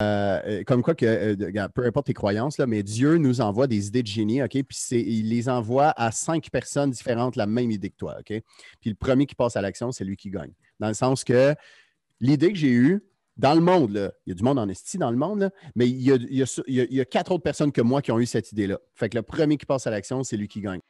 euh, comme quoi que, euh, peu importe tes croyances, là, mais Dieu nous envoie des idées de génie, OK? Puis il les envoie à cinq personnes différentes la même idée que toi? Puis le premier qui passe à l'action, c'est lui qui gagne. Dans le sens que l'idée que j'ai eue, dans le monde, il y a du monde en esti dans le monde, mais il y, a, il, y a, quatre autres personnes que moi qui ont eu cette idée-là. Fait que le premier qui passe à l'action, c'est lui qui gagne.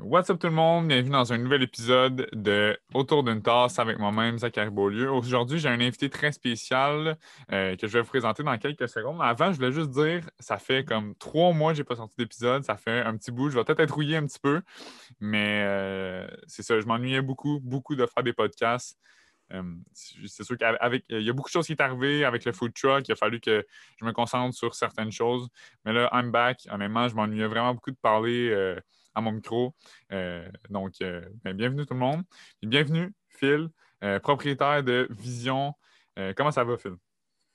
What's up tout le monde? Bienvenue dans un nouvel épisode de Autour d'une tasse avec moi-même, Zachary Beaulieu. Aujourd'hui, j'ai un invité très spécial euh, que je vais vous présenter dans quelques secondes. Avant, je voulais juste dire, ça fait comme trois mois que je n'ai pas sorti d'épisode. Ça fait un petit bout. Je vais peut-être être rouillé un petit peu, mais euh, c'est ça. Je m'ennuyais beaucoup, beaucoup de faire des podcasts. Euh, c'est sûr qu'il y a beaucoup de choses qui sont arrivées avec le food truck. Il a fallu que je me concentre sur certaines choses. Mais là, I'm back. Honnêtement, je m'ennuyais vraiment beaucoup de parler à mon micro. Euh, donc, euh, ben, bienvenue tout le monde. bienvenue, Phil, euh, propriétaire de Vision. comment ça va, Phil?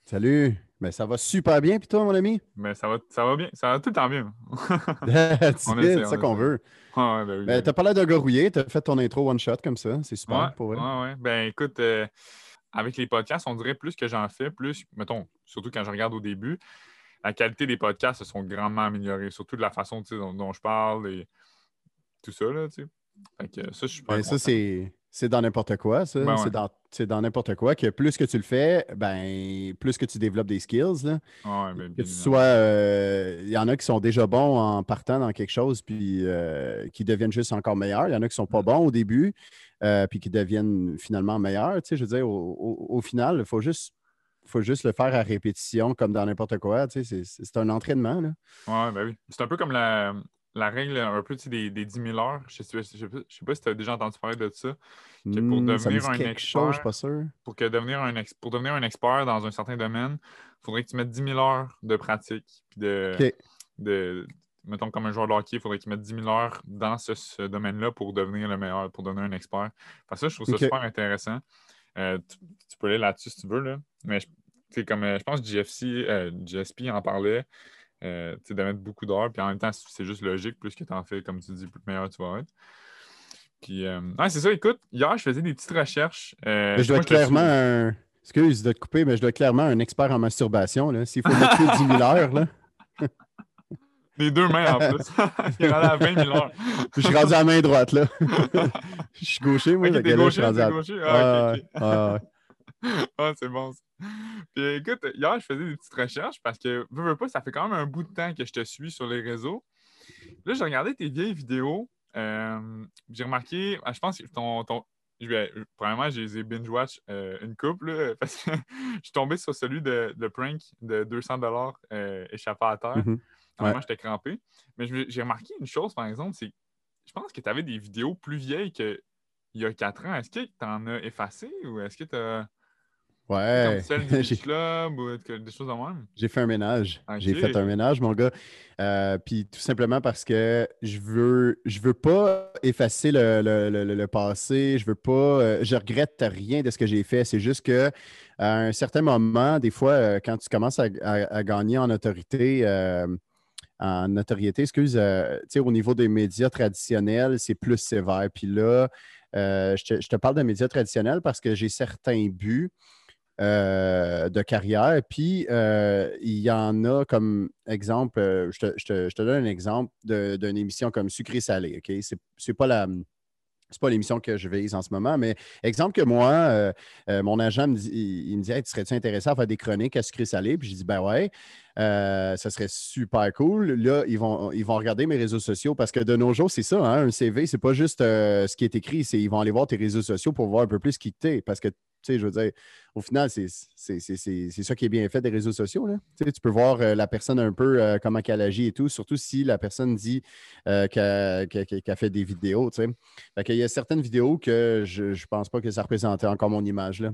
Salut! Ben, ça va super bien, puis toi, mon ami? Ben, ça, va, ça va bien. Ça va tout le temps bien. c'est ça qu'on veut. Ah, ben, ben, t'as parlé de gars t'as fait ton intro one-shot comme ça. C'est super pour vrai. Ouais, Ben, écoute, avec les podcasts, on dirait plus que j'en fais, plus, mettons, surtout quand je regarde au début, la qualité des podcasts se sont grandement améliorées, surtout de la façon dont, dont, je parle et tout ça, là, tu sais. Fait que ça, je suis pas. Ben, ça, c'est. dans n'importe quoi, ça. Ben c'est dans, n'importe quoi que plus que tu le fais, ben plus que tu développes des skills. Là. Ben, que tu sois. Il euh, y en a qui sont déjà bons en partant dans quelque chose puis euh, qui deviennent juste encore meilleurs. Il y en a qui sont pas bons au début euh, puis qui deviennent finalement meilleurs. Tu sais, je veux dire, au, final, il faut juste faut juste le faire à répétition, comme dans n'importe quoi. Tu sais, c'est un entraînement. Là. Oui, ben oui. C'est un peu comme la, la règle un peu des, des 10 000 heures. Je ne sais, pas si tu as déjà entendu parler de ça. Que pour hmm, devenir un expert, pas sûr. Pour, que devenir un pour devenir un expert dans un certain domaine, il faudrait que tu mettes 10 000 heures de pratique. Puis de, de, mettons comme un joueur de hockey, il faudrait que tu mettes 10 000 heures dans ce, domaine-là pour devenir le meilleur, pour devenir un expert. Parce que ça, je trouve ça super intéressant. Euh, tu, peux aller là-dessus si tu veux. Là. Mais comme euh, je pense que GFC, euh, GSP en parlait. Euh, de mettre beaucoup d'heures. Puis en même temps, c'est juste logique, plus que tu en fais, comme tu dis, plus meilleur tu vas être. Puis, euh, c'est ça, écoute, hier, je faisais des petites recherches. Euh, je dois être clairement un. Excuse de te couper, mais je dois être clairement un expert en masturbation. S'il faut mettre 10 000 heures, là. Les deux mains en plus. Il est rendu à 20 000 heures. je suis rendu à la main droite, là. je suis gaucher, moi. Okay, gaucher, t'es gaucher. Ah, ah, ah, c'est bon. Ça. Puis écoute, hier, je faisais des petites recherches parce que, veux, veux pas, ça fait quand même un bout de temps que je te suis sur les réseaux. Là, j'ai regardé tes vieilles vidéos. Euh, j'ai remarqué, ah, je pense que ton. ton premièrement, j'ai binge-watch euh, une couple parce que je suis tombé sur celui de, de prank de 200 dollars euh, échappé à terre. Mm j'étais crampé. Mais j'ai remarqué une chose, par exemple, c'est je pense que tu avais des vidéos plus vieilles qu'il y a quatre ans. Est-ce que tu en as effacé ou est-ce que tu as. Ouais. Comme celle du club ou des choses même? J'ai fait un ménage. J'ai fait un ménage, mon gars. Euh, puis tout simplement parce que je veux je veux pas effacer le, passé. Je veux pas. Euh, je regrette rien de ce que j'ai fait. C'est juste que à un certain moment, des fois, euh, quand tu commences à, gagner en autorité, en notoriété, excuse, au niveau des médias traditionnels, c'est plus sévère. Puis là, je te, je, te, parle de médias traditionnels parce que j'ai certains buts euh, de carrière. Puis, euh, il y en a comme exemple, euh, je te, donne un exemple d'une émission comme Sucré-Salé. OK? C'est pas l'émission que je vise en ce moment, mais exemple que moi, mon agent me dit, il, me dit Tu serais-tu intéressé à faire des chroniques à sucré salé? Puis je dis Ben ouais, ça serait super cool. Là, ils vont, regarder mes réseaux sociaux parce que de nos jours, c'est ça, hein, un CV, c'est pas juste ce qui est écrit, c'est ils vont aller voir tes réseaux sociaux pour voir un peu plus qui t'es. Parce que sais, je veux dire, au final, c'est ça qui est bien fait des réseaux sociaux. Là. Tu, sais, tu peux voir euh, la personne un peu euh, comment elle agit et tout, surtout si la personne dit euh, qu'elle a fait des vidéos. Tu sais. Fait il y a certaines vidéos que je ne pense pas que ça représentait encore mon image. Là.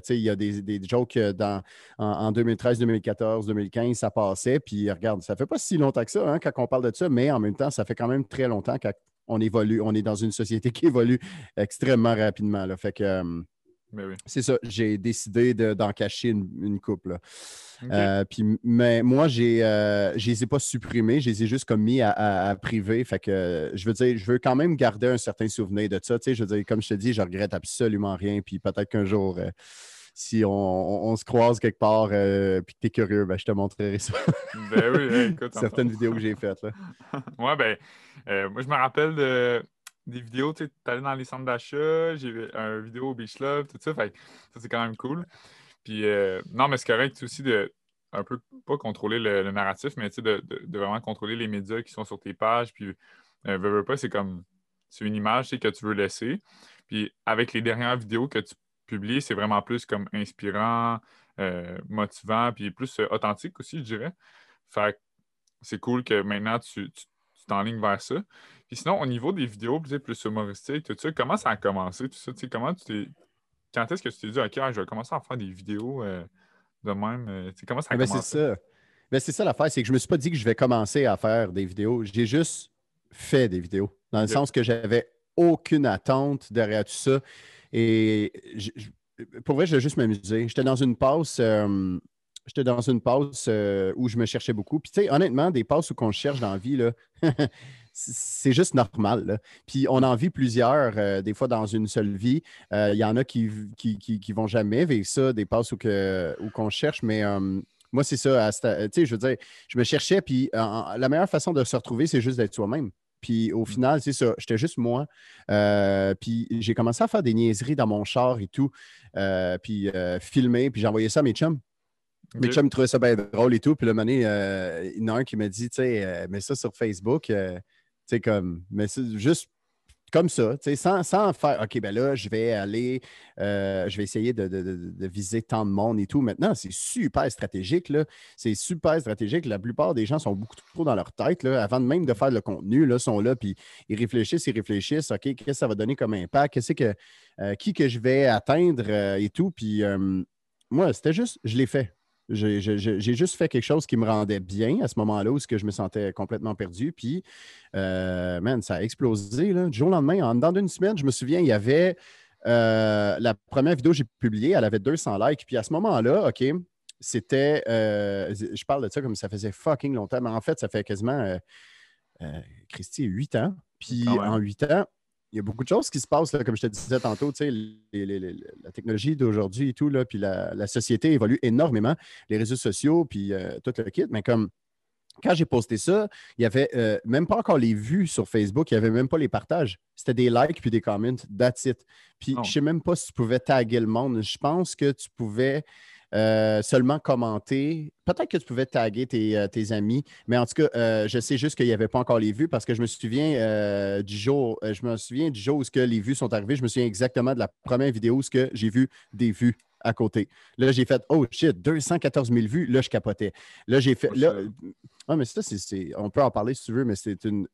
Tu sais, il y a des, des jokes dans, en, 2013, 2014, 2015, ça passait. Puis regarde, ça fait pas si longtemps que ça hein, quand on parle de ça, mais en même temps, ça fait quand même très longtemps qu'on évolue. On est dans une société qui évolue extrêmement rapidement. Là. Fait que Ben c'est ça, j'ai décidé d'en cacher une, couple. Euh, puis, mais moi, j'ai, euh, je les ai pas supprimés, je les ai juste comme mis à, privé. Fait que je veux dire, je veux quand même garder un certain souvenir de ça. Tu sais, je veux dire, comme je te dis, je regrette absolument rien. Puis peut-être qu'un jour, euh, si on, se croise quelque part et que tu es curieux, ben, je te montrerai ça. ben oui, écoute. Certaines vidéos que j'ai faites. Là. ouais, ben, moi, je me rappelle de des vidéos, tu sais, allé dans les centres d'achat, j'ai une vidéo au Beach Love, tout ça, fait ça, c'est quand même cool. Puis, euh, non, mais c'est correct aussi de un peu, pas contrôler le, narratif, mais tu sais, de, vraiment contrôler les médias qui sont sur tes pages. Puis, euh, veux, pas, c'est comme, c'est une image que tu veux laisser. Puis, avec les dernières vidéos que tu publies, c'est vraiment plus comme inspirant, euh, motivant, puis plus authentique aussi, je dirais. Fait c'est cool que maintenant tu t'enlignes vers ça. Puis sinon, au niveau des vidéos plus, plus humoristiques, tout ça, comment ça a commencé, tout ça? Comment tu t'es. Quand est-ce que tu t'es dit, OK, je vais commencer à faire des vidéos euh, de même? Euh, comment ça a eh ben, commencé? C'est ça. Ben, c'est ça l'affaire, c'est que je me suis pas dit que je vais commencer à faire des vidéos. J'ai juste fait des vidéos. Dans le sens que j'avais aucune attente derrière tout ça. Et pour vrai, je vais juste m'amuser. J'étais dans une pause. Euh, j'étais dans une pause où je me cherchais beaucoup. Puis, tu sais, honnêtement, des passes où on cherche dans la vie, là, c'est juste normal. Puis on en vit plusieurs, euh, des fois dans une seule vie. Euh, il y en a qui qui, vont jamais vivre ça, des passes où, que, où qu'on cherche, mais euh, moi, c'est ça. Tu sais, je veux dire, je me cherchais, puis la meilleure façon de se retrouver, c'est juste d'être soi-même. Puis au mmh. final, c'est ça, j'étais juste moi. puis j'ai commencé à faire des niaiseries dans mon char et tout, puis filmer, puis envoyé ça à mes chums. Mes chums trouvaient ça bien drôle et tout. Puis le moment il y en a un qui m'a dit, tu sais, mets ça sur Facebook sais, comme, mais juste comme ça, sans, sans faire OK, ben là, je vais aller, euh, je vais essayer de, viser tant de monde et tout. Maintenant, c'est super stratégique. C'est super stratégique. La plupart des gens sont beaucoup trop dans leur tête. Là, avant même de faire le contenu, là, sont là, puis ils réfléchissent, ils réfléchissent. OK, qu'est-ce que ça va donner comme impact? Qu'est-ce que euh, qui que je vais atteindre euh, et tout? Puis moi, c'était juste, je l'ai fait. J'ai juste fait quelque chose qui me rendait bien à ce moment-là où je me sentais complètement perdu. Puis, euh, man, ça a explosé. Là. Du jour au lendemain, en dedans d'une semaine, je me souviens, il y avait euh, la première vidéo que j'ai publiée, elle avait 200 likes. Puis à ce moment-là, OK, c'était. Euh, je parle de ça comme ça faisait fucking longtemps, mais en fait, ça fait quasiment, Christy, 8 ans. Puis ah en 8 ans, il y a beaucoup de choses qui se passent, comme je te disais tantôt, la technologie d'aujourd'hui et tout, là, puis la, société évolue énormément, les réseaux sociaux, puis euh, tout le kit, mais comme quand j'ai posté ça, il n'y avait euh, même pas encore les vues sur Facebook, il n'y avait même pas les partages. C'était des likes puis des comments, that's it. Puis je ne sais même pas si tu pouvais taguer le monde. Je pense que tu pouvais euh, seulement commenter. Peut-être que tu pouvais taguer tes, euh, amis, mais en tout cas, euh, je sais juste qu'il n'y avait pas encore les vues parce que je me souviens du jour, je me souviens du jour où que les vues sont arrivées. Je me souviens exactement de la première vidéo où que j'ai vu des vues à côté. Là, j'ai fait Oh shit, 214 000 vues. Là, je capotais. Là, j'ai fait. Là, ah, mais ça, c'est. On peut en parler si tu veux, mais c'est une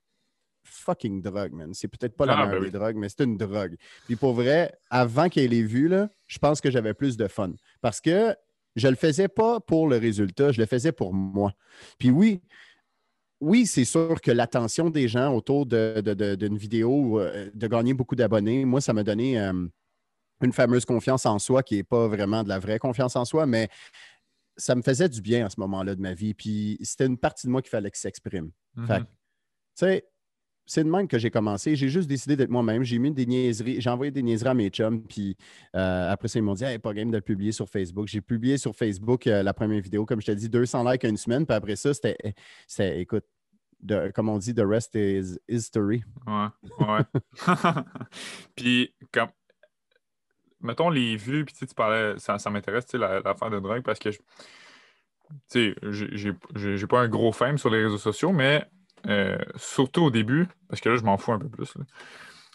fucking drogue, man. C'est peut-être pas la ah, meilleure ben des drogues, mais c'est une drogue. Puis pour vrai, avant qu'il ait les vues, là, je pense que j'avais plus de fun. Parce que je le faisais pas pour le résultat, je le faisais pour moi. Puis oui, oui, c'est sûr que l'attention des gens autour d'une vidéo, euh, de gagner beaucoup d'abonnés, moi, ça m'a donné euh, une fameuse confiance en soi qui n'est pas vraiment de la vraie confiance en soi, mais ça me faisait du bien à ce moment-là de ma vie. Puis c'était une partie de moi qu'il fallait qu'il s'exprime. Mm-hmm. tu sais, c'est de même que j'ai commencé. J'ai juste décidé d'être moi-même. J'ai mis des niaiseries. J'ai envoyé des niaiseries à mes chums. Puis euh, après ça, ils m'ont dit hey, pas game de le publier sur Facebook. J'ai publié sur Facebook euh, la première vidéo, comme je t'ai dit, 200 likes en une semaine. Puis après ça, c'était, écoute, comme on dit, the rest is history. Ouais, ouais. puis, comme, mettons les vues, puis tu parlais, ça, ça m'intéresse, l'affaire de drogue, parce que, tu sais, j'ai pas un gros fame sur les réseaux sociaux, mais euh, surtout au début, parce que là, je m'en fous un peu plus.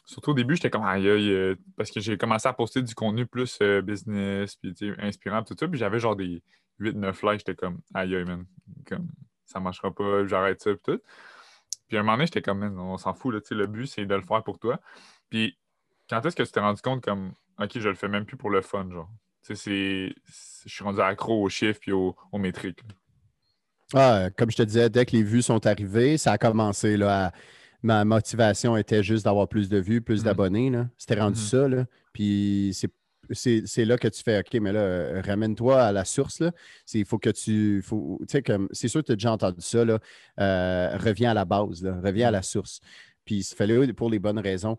Surtout au début, j'étais comme aïe aïe, euh, parce que j'ai commencé à poster du contenu plus euh, business, puis inspirant, tout ça. Puis j'avais genre des 8-9 likes, j'étais comme aïe aïe, man. Comme ça marchera pas, j'arrête ça, puis tout. Puis à un moment donné, j'étais comme, on s'en fout, là, le but, c'est de le faire pour toi. Puis quand est-ce que tu t'es rendu compte, comme, OK, je le fais même plus pour le fun, genre? Tu sais, je suis rendu accro aux chiffres puis aux, métriques. Ah, comme je te disais, dès que les vues sont arrivées, ça a commencé. Là, ma motivation était juste d'avoir plus de vues, plus mm. d'abonnés. C'était rendu mm. ça. Là. Puis c'est c'est là que tu fais OK, mais là, euh, ramène-toi à la source. Il faut que tu. Faut, comme c'est sûr que tu as déjà entendu ça. Là, euh, reviens à la base, là, reviens à la source. Puis fais-le pour les bonnes raisons.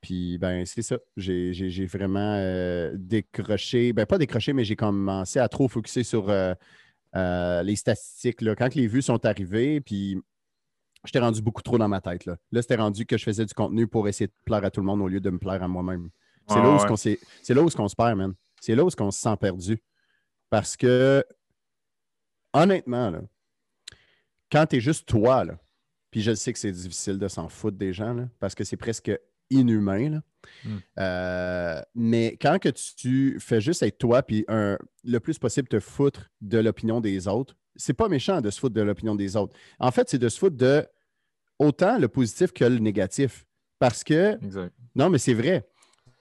Puis ben c'est ça. J'ai vraiment euh, décroché. Ben pas décroché, mais j'ai commencé à trop focuser sur les statistiques. Là. Quand les vues sont arrivées, puis j'étais rendu beaucoup trop dans ma tête. Là, là c'était rendu que je faisais du contenu pour essayer de plaire à tout le monde au lieu de me plaire à moi-même. C'est là, où on là où on se perd, man. C'est là où on se sent perdu. Parce que, honnêtement, là, quand tu es juste toi, là, puis je sais que c'est difficile de s'en foutre des gens, là, parce que c'est presque inhumain. Là. Hmm. Euh, mais quand que tu fais juste être toi, puis le plus possible te foutre de l'opinion des autres, c'est pas méchant de se foutre de l'opinion des autres. En fait, c'est de se foutre de autant le positif que le négatif. Parce que. Non, mais c'est vrai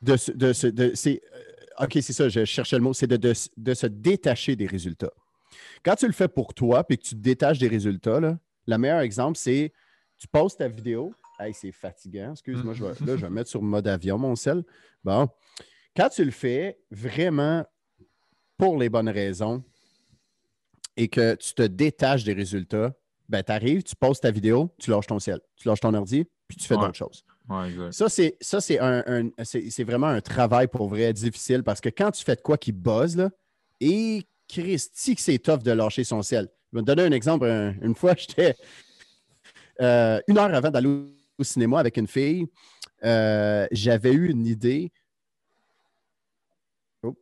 de, de, de c'est, euh, OK, c'est ça, je cherchais le mot, c'est de, se détacher des résultats. Quand tu le fais pour toi et que tu te détaches des résultats, là, le meilleur exemple, c'est tu postes ta vidéo. Hey, c'est fatigant. Excuse-moi, je vais, là, je vais mettre sur mode avion mon sel. Bon. Quand tu le fais vraiment pour les bonnes raisons et que tu te détaches des résultats, ben, tu arrives, tu postes ta vidéo, tu lâches ton ciel, tu lâches ton ordi, puis tu fais d'autres choses. Ça, c'est, ça c'est, un, c'est, vraiment un travail pour vrai difficile parce que quand tu fais de quoi qui buzz, là, et Christy, que c'est tough de lâcher son ciel. Je vais te donner un exemple. une fois, j'étais euh, une heure avant d'aller au cinéma avec une fille, euh, j'avais eu une idée. Oh,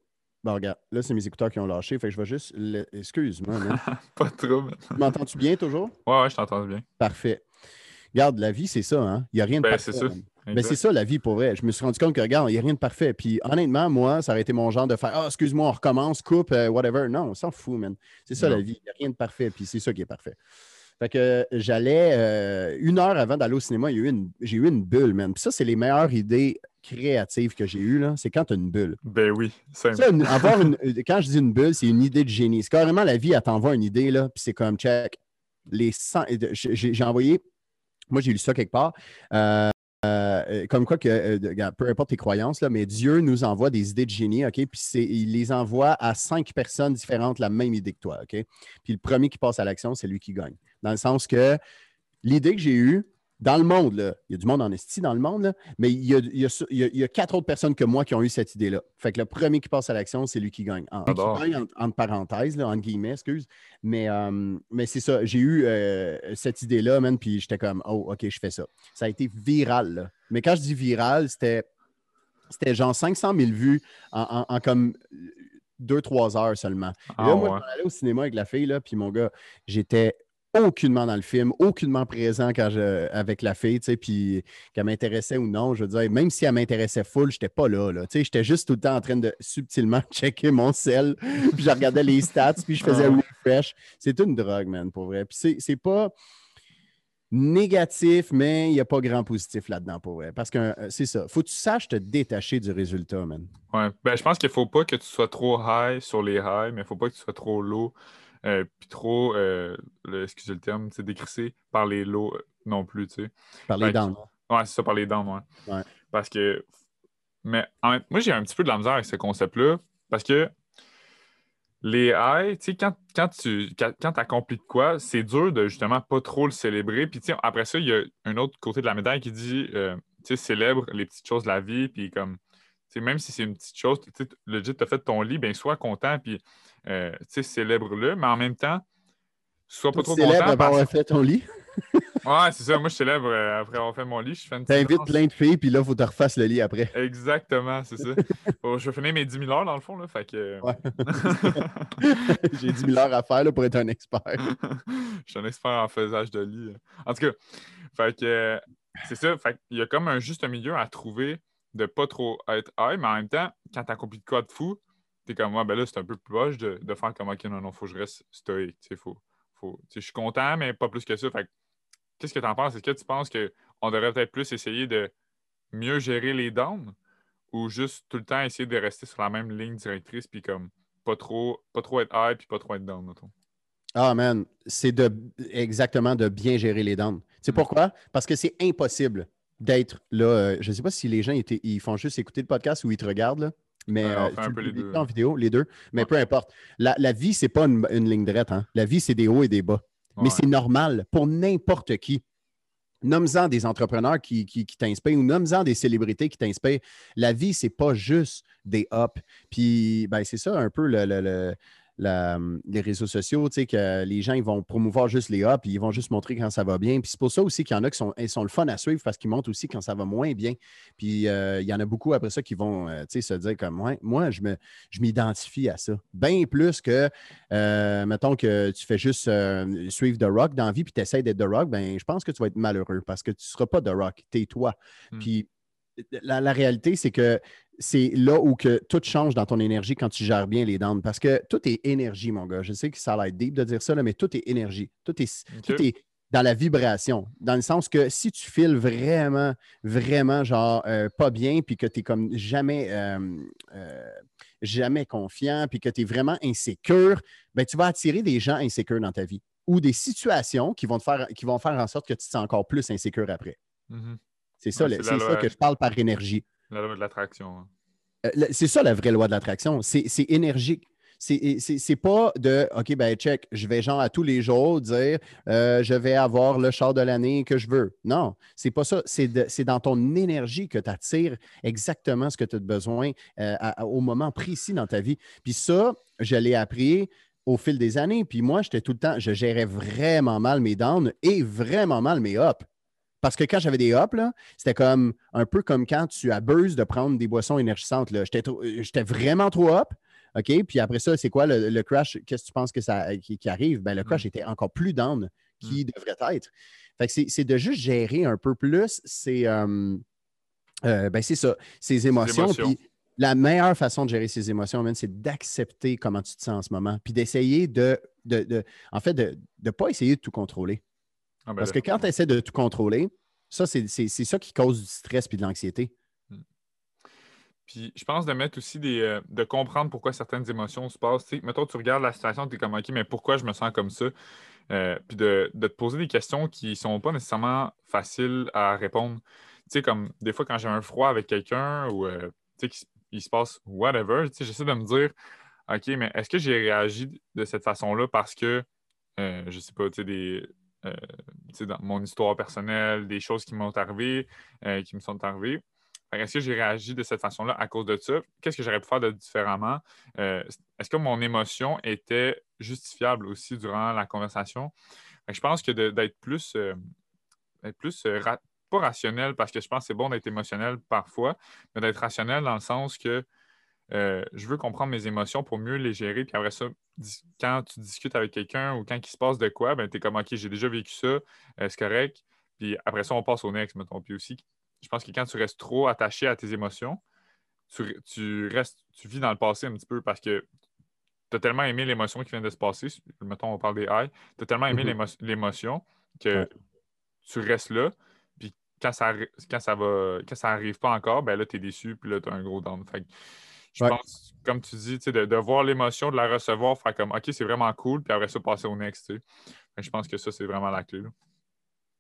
bon, regarde, là, c'est mes écouteurs qui ont lâché. Fait que je vais juste. Excuse-moi. Pas trop. M'entends-tu bien toujours? Ouais, ouais, je t'entends bien. Parfait. Regarde, la vie, c'est ça, hein? Il n'y a rien de ben, parfait. C'est ça. Mais c'est ça la vie pour vrai. Je me suis rendu compte que, regarde, il n'y a rien de parfait. Puis honnêtement, moi, ça aurait été mon genre de faire Ah, excuse-moi, on recommence, coupe, euh, whatever. Non, on s'en fout, man. C'est ça la vie. Il n'y a rien de parfait. Puis c'est ça qui est parfait. Fait que j'allais euh, une heure avant d'aller au cinéma, j'ai eu, une bulle, man. Puis ça, c'est les meilleures idées créatives que j'ai eues, là. C'est quand tu as une bulle. Ben oui. avoir quand je dis une bulle, c'est une idée de génie. C'est carrément la vie, elle t'envoie une idée, là. Puis c'est comme check. Les j'ai envoyé moi, j'ai lu ça quelque part. Euh, euh, comme quoi que, euh, peu importe tes croyances, là, mais Dieu nous envoie des idées de génie, OK? Puis il les envoie à cinq personnes différentes la même idée que toi, OK? Puis le premier qui passe à l'action, c'est lui qui gagne. Dans le sens que l'idée que j'ai eue, dans le monde, il y a du monde en esti dans le monde, mais il y, a, quatre autres personnes que moi qui ont eu cette idée-là. Fait que le premier qui passe à l'action, c'est lui qui gagne. En, entre, parenthèses, là, entre guillemets, excuse. Mais, euh, mais c'est ça, j'ai eu euh, cette idée-là, man, puis j'étais comme, oh, OK, je fais ça. Ça a été viral. Mais quand je dis viral, c'était, c'était genre 500 000 vues en, comme deux, trois heures seulement. Et là, ah, moi, je suis au cinéma avec la fille, là, puis mon gars, j'étais aucunement dans le film, aucunement présent quand je, avec la fille, tu sais, puis qu'elle m'intéressait ou non, je veux dire, même si elle m'intéressait full, j'étais pas là, là tu sais, j'étais juste tout le temps en train de subtilement checker mon sel, puis je regardais les stats, puis je faisais refresh. C'est une drogue, man, pour vrai. Puis c'est pas négatif, mais il n'y a pas grand positif là-dedans, pour vrai. Parce que euh, c'est ça, faut que tu saches te détacher du résultat, man. Ouais, ben je pense qu'il faut pas que tu sois trop high sur les highs, mais il faut pas que tu sois trop low euh, puis trop, euh, excusez le terme, décrissé par les lots euh, non plus, tu sais. Par les dents. Ouais, c'est ça, par les dents, moi. Ouais. Parce que, mais moi, j'ai un petit peu de la misère avec ce concept-là, parce que les high, tu sais, quand, quand, tu quand, accomplis de quoi, c'est dur de justement pas trop le célébrer. Puis, tu sais, après ça, il y a un autre côté de la médaille qui dit, tu sais, célèbre les petites choses de la vie, puis comme, même si c'est une petite chose, legit, tu as fait ton lit, bien, sois content, puis euh, tu sais, célèbre-le, mais en même temps, sois pas trop content. Célèbre après avoir fait ton lit? ouais, c'est ça. Moi, je célèbre euh, après avoir fait mon lit. Je fais une T'invites plein de filles, puis là, il faut que tu refasses le lit après. Exactement, c'est ça. je vais finir mes 10 000 heures, dans le fond. Là, fait que... Ouais. J'ai 10 000 heures à faire là, pour être un expert. je suis un expert en faisage de lit. En tout cas, fait que, c'est ça. Fait il y a comme un juste milieu à trouver de pas trop être high, mais en même temps, quand tu accomplis de quoi de fou, t'es comme moi, ben là, c'est un peu plus proche de, faire comme OK, non, non, faut que je reste stoïque. Faut, faut, je suis content, mais pas plus que ça. Fait qu'est-ce que tu en penses? Est-ce que tu penses qu'on devrait peut-être plus essayer de mieux gérer les downs ou juste tout le temps essayer de rester sur la même ligne directrice puis comme pas trop, pas trop être high puis pas trop être down, mettons? Ah, man, c'est de, exactement de bien gérer les downs. C'est mm. pourquoi? Parce que c'est impossible d'être là. Euh, je ne sais pas si les gens ils font juste écouter le podcast ou ils te regardent. Là Mais euh, un peu les deux. en vidéo, les deux. Mais Ouais. peu importe. La, la vie, c'est pas une, une ligne droite. Hein. La vie, c'est des hauts et des bas. Mais c'est normal pour n'importe qui. Nomme-en des entrepreneurs qui, qui, qui t'inspirent ou nomme-en des célébrités qui t'inspirent. La vie, c'est pas juste des ups. Puis, ben, c'est ça un peu le, le- le- la- les réseaux sociaux, tu sais, que les gens, ils vont promouvoir juste les ups, puis ils vont juste montrer quand ça va bien. Puis c'est pour ça aussi qu'il y en a qui sont, ils sont le fun à suivre parce qu'ils montrent aussi quand ça va moins bien. Puis euh, il y en a beaucoup après ça qui vont, euh, tu sais, se dire comme, ouais, moi, je me, je m'identifie à ça. Bien plus que, euh, mettons que tu fais juste suivre The Rock dans la vie, puis tu essaies d'être The Rock, ben, je pense que tu vas être malheureux parce que tu ne seras pas The Rock, tu es toi. Hmm. Puis la, la réalité, c'est que c'est là où que tout change dans ton énergie quand tu gères bien les dents. Parce que tout est énergie, mon gars. Je sais que ça a l'air deep de dire ça, là, mais tout est énergie. Tout est, tout est dans la vibration. Dans le sens que si tu files vraiment, vraiment, genre, euh, pas bien, puis que tu es comme jamais, euh, euh, jamais confiant, puis que tu es vraiment insécure, ben, tu vas attirer des gens insécures dans ta vie ou des situations qui vont, te faire, qui vont faire en sorte que tu te sens encore plus insécure après. Mhm. C'est ça, Ouais, le- c'est la c'est ça que je parle par énergie. La loi de l'attraction. hein. Euh, C'est ça la vraie loi de l'attraction. C'est énergique. C'est pas de OK, ben check, je vais genre à tous les jours dire euh, je vais avoir le char de l'année que je veux. Non, c'est pas ça. C'est dans ton énergie que tu attires exactement ce que tu as besoin euh, à- au moment précis dans ta vie. Puis ça, je l'ai appris au fil des années. Puis moi, j'étais tout le temps, je gérais vraiment mal mes downs et vraiment mal mes ups. Parce que quand j'avais des là, c'était comme un peu comme quand tu abuses de prendre des boissons énergisantes. J'étais vraiment trop up. OK? Puis après ça, c'est quoi le, le crash? Qu'est-ce que tu penses que ça, qui, qui arrive? Ben, le crash Mm. était encore plus down qu'il devrait être. Fait que c'est- de juste gérer un peu plus ces, euh, euh, ben, c'est ça, ces émotions. émotions. Puis la meilleure façon de gérer ces émotions, c'est d'accepter comment tu te sens en ce moment. Puis d'essayer de, de, de- en fait, de ne pas essayer de tout contrôler. Ah, ben Parce que quand tu essaies de tout contrôler, ça, c'est ça qui cause du stress puis de l'anxiété. Puis je pense de mettre aussi des. euh, de comprendre pourquoi certaines émotions se passent. Tu sais, mettons, tu regardes la situation, tu es comme OK, mais pourquoi je me sens comme ça? Euh, puis de, de te poser des questions qui sont pas nécessairement faciles à répondre. Tu sais, comme des fois quand j'ai un froid avec quelqu'un ou euh, tu sais, qu'il il se passe whatever, tu sais, j'essaie de me dire OK, mais est-ce que j'ai réagi de cette façon-là parce que, je sais pas, tu sais, des. Euh, dans mon histoire personnelle, des choses qui m'ont arrivé, euh, qui me sont arrivées. Est-ce que j'ai réagi de cette façon-là à cause de ça? Qu'est-ce que j'aurais pu faire de différemment? Euh, Est-ce que mon émotion était justifiable aussi durant la conversation? Je pense que d'être plus, plus pas rationnel, parce que je pense que c'est bon d'être émotionnel parfois, mais d'être rationnel dans le sens que euh, je veux comprendre mes émotions pour mieux les gérer. Puis après ça, quand tu discutes avec quelqu'un ou quand il se passe de quoi, ben, tu es comme OK, j'ai déjà vécu ça, euh, c'est correct. Puis après ça, on passe au next, mettons. Puis aussi, je pense que quand tu restes trop attaché à tes émotions, tu, tu restes, tu vis dans le passé un petit peu parce que tu as tellement aimé l'émotion qui vient de se passer. Mettons, on parle des highs. Tu as tellement aimé Mhm. l'émo- l'émotion que Ouais. tu restes là. Puis quand ça, quand ça va quand ça arrive pas encore, ben là, tu es déçu, puis là, tu as un gros down. Fait que je Ouais. pense, comme tu dis, de, de voir l'émotion, de la recevoir, faire comme OK, c'est vraiment cool, puis après ça, passer au next. je pense que ça, c'est vraiment la clé. là.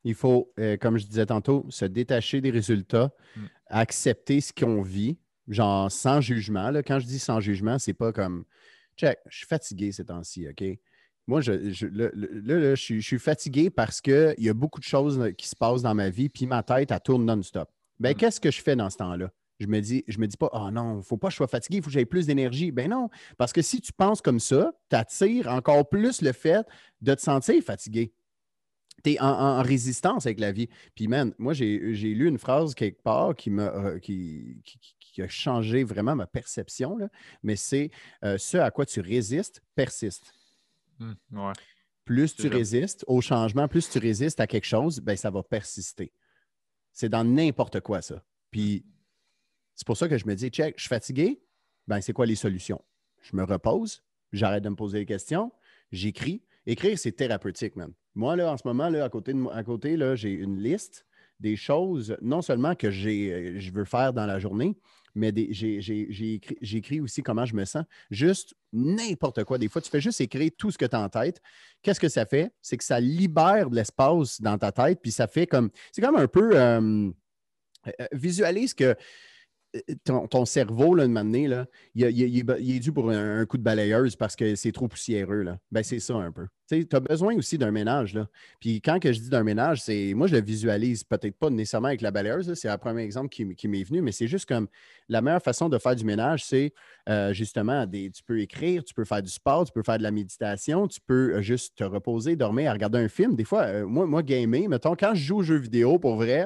Il faut, euh, comme je disais tantôt, se détacher des résultats, Mm. accepter ce qu'on vit, genre sans jugement. là. Quand je dis sans jugement, c'est pas comme check, je suis fatigué ces temps-ci, OK? Moi, je, je- là, là, là, je, suis, je suis fatigué parce qu'il y a beaucoup de choses qui se passent dans ma vie, puis ma tête, elle tourne non-stop. Ben, Mm. qu'est-ce que je fais dans ce temps-là? Je me dis, je me dis pas, oh non, il ne faut pas que je sois fatigué, il faut que j'aie plus d'énergie. Ben non, parce que si tu penses comme ça, tu attires encore plus le fait de te sentir fatigué. Tu es en, en résistance avec la vie. Puis, man, moi, j'ai lu une phrase quelque part qui, m'a, euh, qui, qui- a changé vraiment ma perception, là. mais c'est euh, ce à quoi tu résistes persiste. Ouais. Plus tu vrai. résistes au changement, plus tu résistes à quelque chose, ben, ça va persister. C'est dans n'importe quoi, ça. Puis, c'est pour ça que je me dis, check, je suis fatigué, ben, c'est quoi les solutions? Je me repose, j'arrête de me poser des questions, j'écris. Écrire, c'est thérapeutique, man. Moi, là, en ce moment, là, à côté, de à côté là, j'ai une liste des choses, non seulement que j'ai, euh, je veux faire dans la journée, mais des- j'ai, j'ai- j'ai écrit, j'ai écrit aussi comment je me sens. Juste n'importe quoi. Des fois, tu fais juste écrire tout ce que tu as en tête. Qu'est-ce que ça fait? C'est que ça libère de l'espace dans ta tête, puis ça fait comme. C'est comme un peu. euh, euh, visualise que ton, cerveau, là, de m'amener, là, il, est dû pour un, coup de balayeuse parce que c'est trop poussiéreux. Là. Ben, c'est ça un peu. Tu as besoin aussi d'un ménage. Là. Puis quand que je dis d'un ménage, c'est moi, je le visualise peut-être pas nécessairement avec la balayeuse. C'est le premier exemple qui, m'est venu, mais c'est juste comme la meilleure façon de faire du ménage, c'est euh, justement, des, tu peux écrire, tu peux faire du sport, tu peux faire de la méditation, tu peux euh, juste te reposer, dormir, regarder un film. Des fois, euh, moi, moi, gamer, mettons, quand je joue aux jeux vidéo, pour vrai,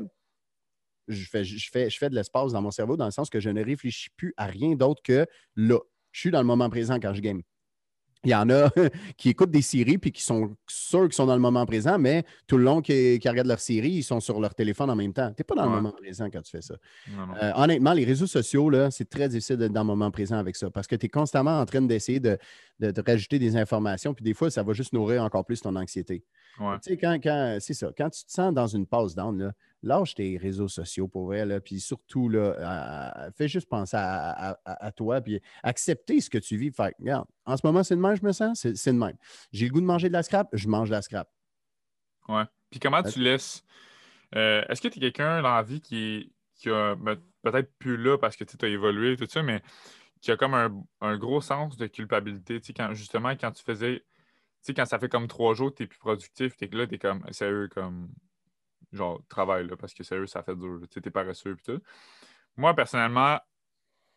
je fais, je fais, je fais de l'espace dans mon cerveau dans le sens que je ne réfléchis plus à rien d'autre que là. Je suis dans le moment présent quand je game. Il y en a qui écoutent des séries puis qui sont sûrs qu'ils sont dans le moment présent, mais tout le long qu'ils regardent leur série, ils sont sur leur téléphone en même temps. Tu n'es pas dans le moment présent quand tu fais ça. Euh, honnêtement, les réseaux sociaux, c'est très difficile d'être dans le moment présent avec ça parce que tu es constamment en train d'essayer de, de, rajouter des informations, puis des fois, ça va juste nourrir encore plus ton anxiété. Tu sais, quand, quand c'est ça, quand tu te sens dans une pause down, lâche tes réseaux sociaux pour vrai, puis surtout, là, fais juste penser à, toi, puis accepter ce que tu vis. Fait, regarde, en ce moment, c'est de même, je me sens, c'est de même. J'ai le goût de manger de la scrap, je mange de la scrap. Ouais. Puis comment tu laisses. Euh, est-ce que tu es quelqu'un dans la vie qui, qui a ben, peut-être plus là parce que tu as évolué tout ça, mais qui a comme un, gros sens de culpabilité. Tu sais, quand, justement, quand tu faisais. Tu sais, quand ça fait comme trois jours que tu es plus productif, tu es là, tu es comme sérieux, comme genre travail, là, parce que sérieux, ça fait dur. Tu es paresseux et tout. Moi, personnellement,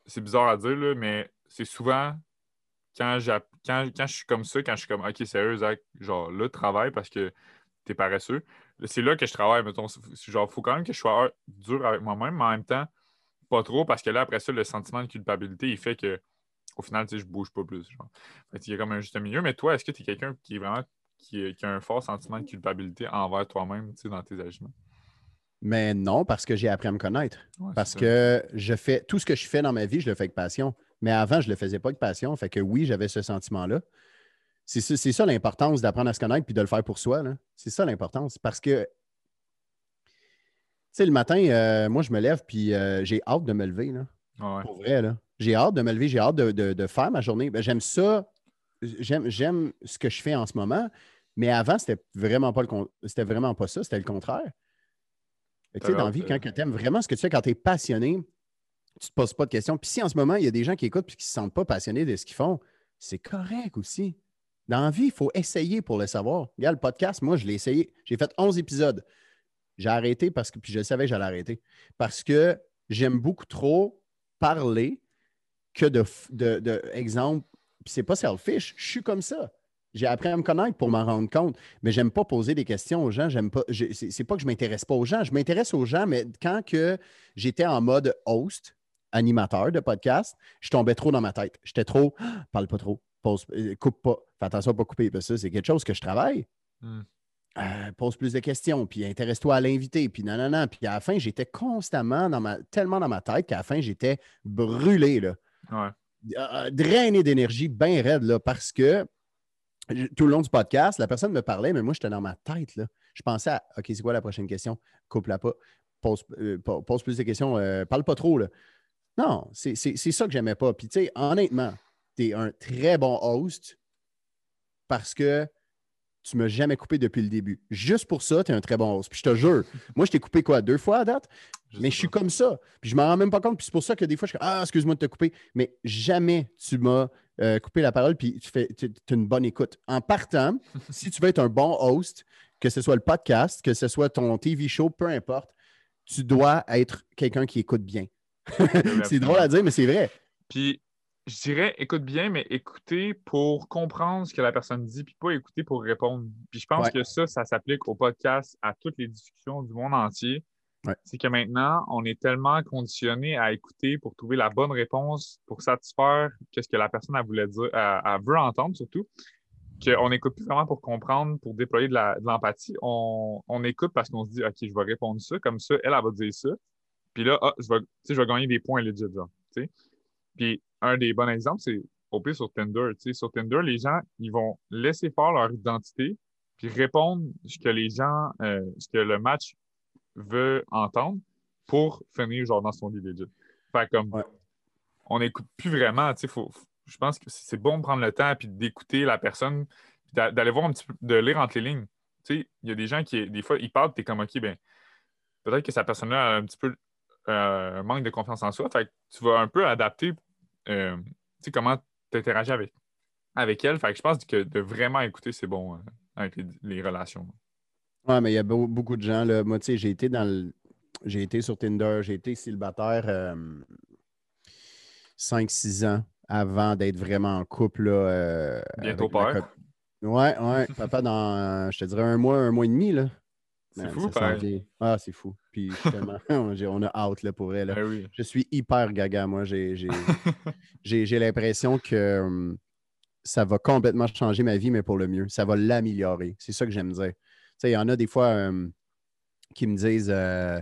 c'est bizarre à dire, là, mais c'est souvent quand, quand, quand je suis comme ça, quand je suis comme OK, sérieux, genre là, travail parce que tu es paresseux. C'est là que je travaille, mettons. Genre, faut quand même que je sois dur avec moi-même, mais en même temps, pas trop parce que là, après ça, le sentiment de culpabilité, il fait que au final, tu sais, je bouge pas plus. Il y a comme un juste milieu. Mais toi, est-ce que tu es quelqu'un qui est vraiment qui, a un fort sentiment de culpabilité envers toi-même dans tes agissements? Mais non, parce que j'ai appris à me connaître. parce que je fais tout ce que je fais dans ma vie, je le fais avec passion. Mais avant, je ne le faisais pas avec passion. Fait que oui, j'avais ce sentiment-là. C'est ça, l'importance d'apprendre à se connaître puis de le faire pour soi. C'est ça l'importance. Parce que sais, le matin, euh, moi, je me lève, puis euh, j'ai hâte de me lever. Là. Pour vrai, là. J'ai hâte de me lever, j'ai hâte de, faire ma journée. Ben, j'aime ça. J'aime ce que je fais en ce moment, mais avant, c'était vraiment pas le c'était vraiment pas ça, c'était le contraire. Tu sais, dans la vie, quand tu aimes vraiment ce que tu fais, quand tu es passionné, tu ne te poses pas de questions. Puis si en ce moment, il y a des gens qui écoutent et qui ne se sentent pas passionnés de ce qu'ils font, c'est correct aussi. Dans la vie, il faut essayer pour le savoir. Regarde, le podcast, moi, je l'ai essayé. J'ai fait 11 épisodes. J'ai arrêté parce que, puis je savais que j'allais arrêter, parce que j'aime beaucoup trop parler que de, de, de exemple, puis c'est pas selfish, je suis comme ça. J'ai appris à me connaître pour m'en rendre compte, mais j'aime pas poser des questions aux gens. J'aime pas. C'est pas que je m'intéresse pas aux gens. Je m'intéresse aux gens, mais quand que j'étais en mode host, animateur de podcast, je tombais trop dans ma tête. J'étais trop. parle pas trop. Pose, euh, coupe pas. Fais attention à pas couper. Parce que c'est quelque chose que je travaille. Hmm. Euh, pose plus de questions, puis intéresse-toi à l'invité, puis non, non, non. Puis à la fin, j'étais constamment dans ma, tellement dans ma tête qu'à la fin, j'étais brûlé, là. Ouais. Euh, drainé d'énergie, bien raide, là, parce que tout le long du podcast, la personne me parlait, mais moi, j'étais dans ma tête, là. Je pensais à, OK, c'est quoi la prochaine question? Coupe-la pas. Pose, euh, pose, plus de questions. parle pas trop, là. Non, c'est ça que j'aimais pas. Puis, tu sais, honnêtement, tu es un très bon host parce que tu m'as jamais coupé depuis le début. Juste pour ça, tu es un très bon host. Puis je te jure, moi, je t'ai coupé quoi, deux fois à date? mais je suis comme ça. Puis je m'en rends même pas compte. Puis c'est pour ça que des fois, je suis Ah, excuse-moi de te couper. Mais jamais tu m'as euh, coupé la parole. Puis tu fais une bonne écoute. En partant, si tu veux être un bon host, que ce soit le podcast, que ce soit ton TV show, peu importe, tu dois être quelqu'un qui écoute bien. c'est drôle à dire, mais c'est vrai. Puis je dirais écoute bien, mais écouter pour comprendre ce que la personne dit, puis pas écouter pour répondre. Puis je pense que ça, ça s'applique au podcast, à toutes les discussions du monde entier. C'est que maintenant, on est tellement conditionné à écouter pour trouver la bonne réponse, pour satisfaire ce que la personne a voulu dire, elle, veut entendre surtout, qu'on n'écoute plus vraiment pour comprendre, pour déployer de l'empathie. on, écoute parce qu'on se dit, OK, je vais répondre ça, comme ça, elle, elle va dire ça. Puis là, ah, je, vais, je vais gagner des points legit, genre. Puis un des bons exemples, c'est au pire sur Tinder. sur Tinder, les gens, ils vont laisser faire leur identité puis répondre ce que les gens, euh, ce que le match veut entendre pour finir genre dans son lit legit. Fait comme on n'écoute plus vraiment, tu sais, je pense que c'est bon de prendre le temps puis d'écouter la personne, d'aller voir un petit peu, de lire entre les lignes. Tu sais, il y a des gens qui, des fois, ils parlent, tu es comme, OK, ben, peut-être que sa personne-là a un petit peu un manque de confiance en soi. Fait que tu vas un peu adapter comment tu interagis avec, avec elle. Fait que je pense que de vraiment écouter, c'est bon avec les, relations. Ouais, mais il y a beaucoup de gens. Là. Moi, tu sais, j'ai été dans le. J'ai été sur Tinder, j'ai été célibataire 5-6 ans avant d'être vraiment en couple. Là, euh, Bientôt père. Ouais, ouais. Papa, dans, je te dirais, un mois, un mois et demi. Là. C'est fou, pareil. Ah, c'est fou. Puis on a out là, pour elle. Ben je suis hyper gaga, moi. J'ai l'impression que hum, ça va complètement changer ma vie, mais pour le mieux. Ça va l'améliorer. C'est ça que j'aime dire. Tu sais, il y en a des fois hum, qui me disent euh,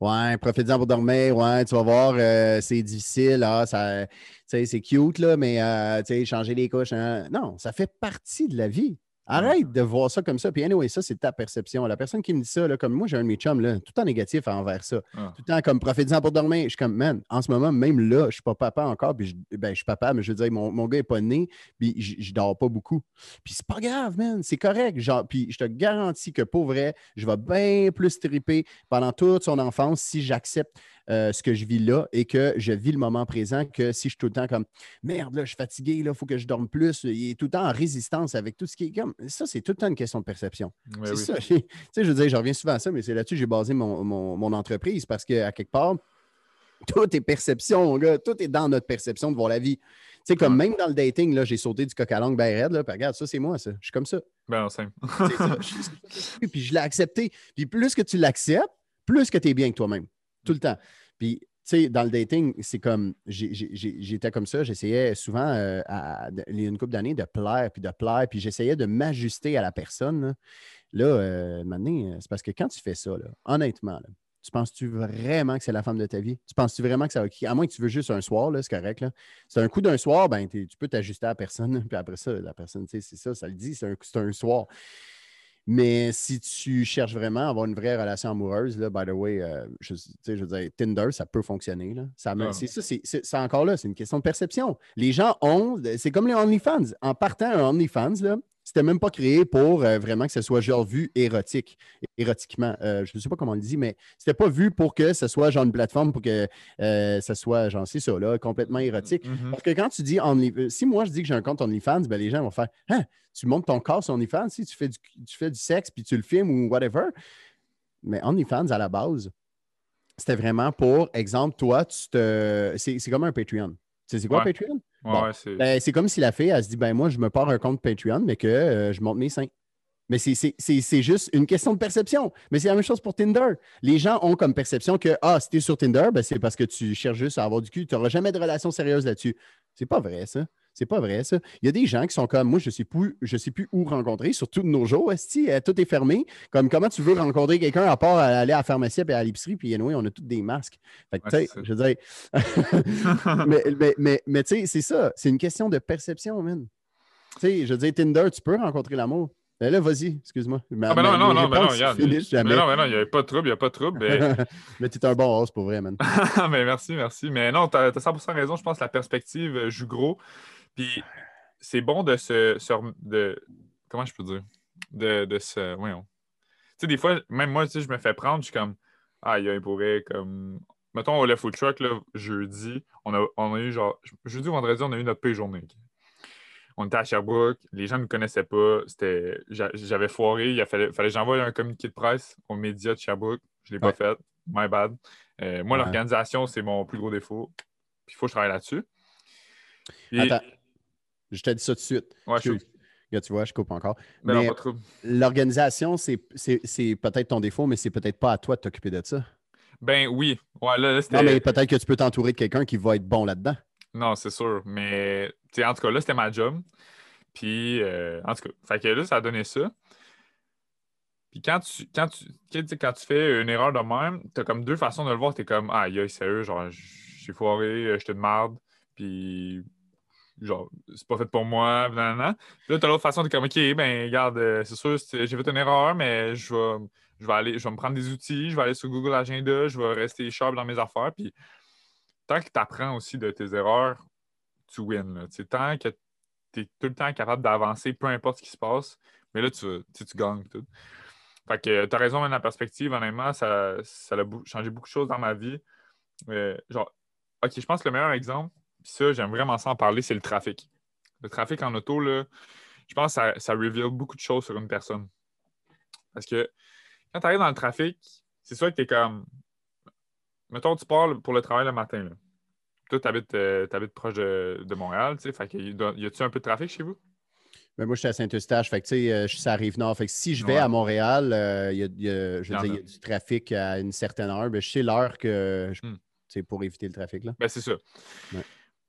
Ouais, profite-en pour dormir. Ouais, tu vas voir, euh, c'est difficile. Ah, ça, c'est cute, là, mais euh, changer les couches. Hein. Non, ça fait partie de la vie. Arrête de voir ça comme ça. Puis, anyway, ça, c'est ta perception. La personne qui me dit ça, là, comme moi, j'ai un de mes chums, là, tout en négatif envers ça. Ah. Tout le temps comme profite-en pour dormir. Je suis comme, man, en ce moment, même là, je ne suis pas papa encore. Puis, je, ben, je suis papa, mais je veux dire, mon, mon gars n'est pas né. Puis, je, ne dors pas beaucoup. Puis, c'est pas grave, man. C'est correct. Genre, puis, je te garantis que pour vrai, je vais bien plus triper pendant toute son enfance si j'accepte euh, ce que je vis là et que je vis le moment présent que si je suis tout le temps comme merde, là, je suis fatigué, il faut que je dorme plus, il est tout le temps en résistance avec tout ce qui est comme. Ça, c'est tout le temps une question de perception. c'est ça. tu sais, je veux dire, je reviens souvent à ça, mais c'est là-dessus que j'ai basé mon, entreprise parce qu'à quelque part, tout est perception, mon gars. Tout est dans notre perception de voir la vie. Tu sais, comme même dans le dating, là, j'ai sauté du coq à langue ben raide, là, regarde, ça, c'est moi, ça. Je suis comme ça. Ben, simple. puis je l'ai accepté. Puis plus que tu l'acceptes, plus que tu es bien avec toi-même tout le temps. Puis, tu sais, dans le dating, c'est comme, j'étais comme ça, j'essayais souvent, euh, à, une couple d'années, de plaire, puis de plaire, puis j'essayais de m'ajuster à la personne. Là, euh, maintenant, euh, c'est parce que quand tu fais ça, honnêtement, tu penses-tu vraiment que c'est la femme de ta vie? Tu penses-tu vraiment que ça va. À moins que tu veux juste un soir, c'est correct. C'est un coup d'un soir, ben, tu peux t'ajuster à la personne. Puis après ça, la personne, c'est ça, ça le dit, c'est un, un, soir. Mais si tu cherches vraiment à avoir une vraie relation amoureuse, là, by the way, euh, je, je, veux dire, Tinder, ça peut fonctionner. Là. Ça, ah. C'est ça, c'est encore là, c'est une question de perception. Les gens ont, c'est comme les OnlyFans. En partant un OnlyFans, là, c'était même pas créé pour euh, vraiment que ce soit genre vu érotique, érotiquement. Euh, je ne sais pas comment on le dit, mais c'était pas vu pour que ce soit genre une plateforme pour que euh, ce soit, genre, c'est ça, là, complètement érotique. Mm-hmm. Parce que quand tu dis Only, si moi je dis que j'ai un compte OnlyFans, ben, les gens vont faire Hein, tu montes ton corps sur OnlyFans, si tu fais du, tu fais du sexe puis tu le filmes ou whatever. Mais OnlyFans, à la base, c'était vraiment pour, exemple, toi, tu te. C'est comme un Patreon. Tu sais, c'est quoi Patreon? Ben, c'est comme si la fille, elle se dit, ben moi, je me pars un compte Patreon, mais que euh, je monte mes seins. Mais c'est juste une question de perception. Mais c'est la même chose pour Tinder. Les gens ont comme perception que, ah, si tu es sur Tinder, ben, c'est parce que tu cherches juste à avoir du cul. Tu n'auras jamais de relation sérieuse là-dessus. C'est pas vrai, ça. C'est pas vrai, ça. Il y a des gens qui sont comme moi, je ne sais, plus, je sais plus où rencontrer, surtout de nos jours. Esti, euh, tout est fermé. Comme comment tu veux rencontrer quelqu'un à part aller à la pharmacie et à l'épicerie, puis anyway, on a tous des masques. Fait que, sais, je veux dire. mais mais, mais, tu sais, c'est ça. C'est une question de perception, man. Tu sais, je veux dire, Tinder, tu peux rencontrer l'amour. Ben là, vas-y, excuse-moi. Ah, ben non, non, non, ben non, regarde. Mais non, mais non, il n'y avait pas de trouble, il n'y a pas de trouble. Mais, mais tu es un bon host pour vrai, man. mais merci, merci. Mais non, tu as, as, 100% raison. Je pense que la perspective euh, joue gros. Puis c'est bon de se. de, comment je peux dire? De, de se. Voyons. Tu sais, des fois, même moi, tu sais, je me fais prendre, je suis comme. Ah, il y a un pourrait comme. Mettons, au Le Food Truck, là, jeudi, on a, on a eu genre. Jeudi ou vendredi, on a eu notre pire journée. On était à Sherbrooke, les gens ne me connaissaient pas. C'était, j'avais foiré. Il fallait, fallait que j'envoie un communiqué de presse aux médias de Sherbrooke. Je ne l'ai pas fait. My bad. Euh, moi, l'organisation, c'est mon plus gros défaut. Puis il faut que je travaille là-dessus. Attends, je te dis ça tout de suite. Ouais, je... tu vois, je coupe encore. Mais, l'organisation, c'est peut-être ton défaut, mais c'est peut-être pas à toi de t'occuper de ça. Ben oui. Ouais, là, non, mais peut-être que tu peux t'entourer de quelqu'un qui va être bon là-dedans. Non, c'est sûr. Mais en tout cas, là, c'était ma job. Puis, euh, en tout cas, fait que là, ça a donné ça. Puis quand tu, quand tu, quand tu fais une erreur de même, tu as comme deux façons de le voir. Tu es comme, ah, c'est sérieux, genre, j'ai foiré, je te demande. Puis genre, c'est pas fait pour moi, blablabla. Puis là, t'as l'autre façon de comme, OK, ben, regarde, euh, c'est sûr, j'ai fait une erreur, mais je vais, je vais aller, je vais me prendre des outils, je vais aller sur Google Agenda, je vais rester sharp dans mes affaires. Puis tant que tu apprends aussi de tes erreurs, tu wins. Là. Tant que tu es tout le temps capable d'avancer, peu importe ce qui se passe, mais là, tu, tu, gagnes. Tout. Fait que tu as raison, dans la perspective, honnêtement, ça, ça a changé beaucoup de choses dans ma vie. Euh, genre, OK, je pense que le meilleur exemple, ça, j'aime vraiment ça en parler, c'est le trafic. Le trafic en auto, là, je pense que ça, ça reveal beaucoup de choses sur une personne. Parce que quand tu arrives dans le trafic, c'est sûr que tu es comme. Mettons, tu pars pour le travail le matin. Là. Toi, tu habites, euh, proche de, Montréal, tu sais. Fait y a-tu un peu de trafic chez vous? Ben suis moi, je suis à Saint-Eustache. Fait que, tu sais, euh, je suis à Rive-Nord. Fait que si je vais à Montréal, euh, il y, a, je veux dire, y a du trafic à une certaine heure. Ben, je sais l'heure que. c'est hmm. pour éviter le trafic. Là. Ben, c'est ça.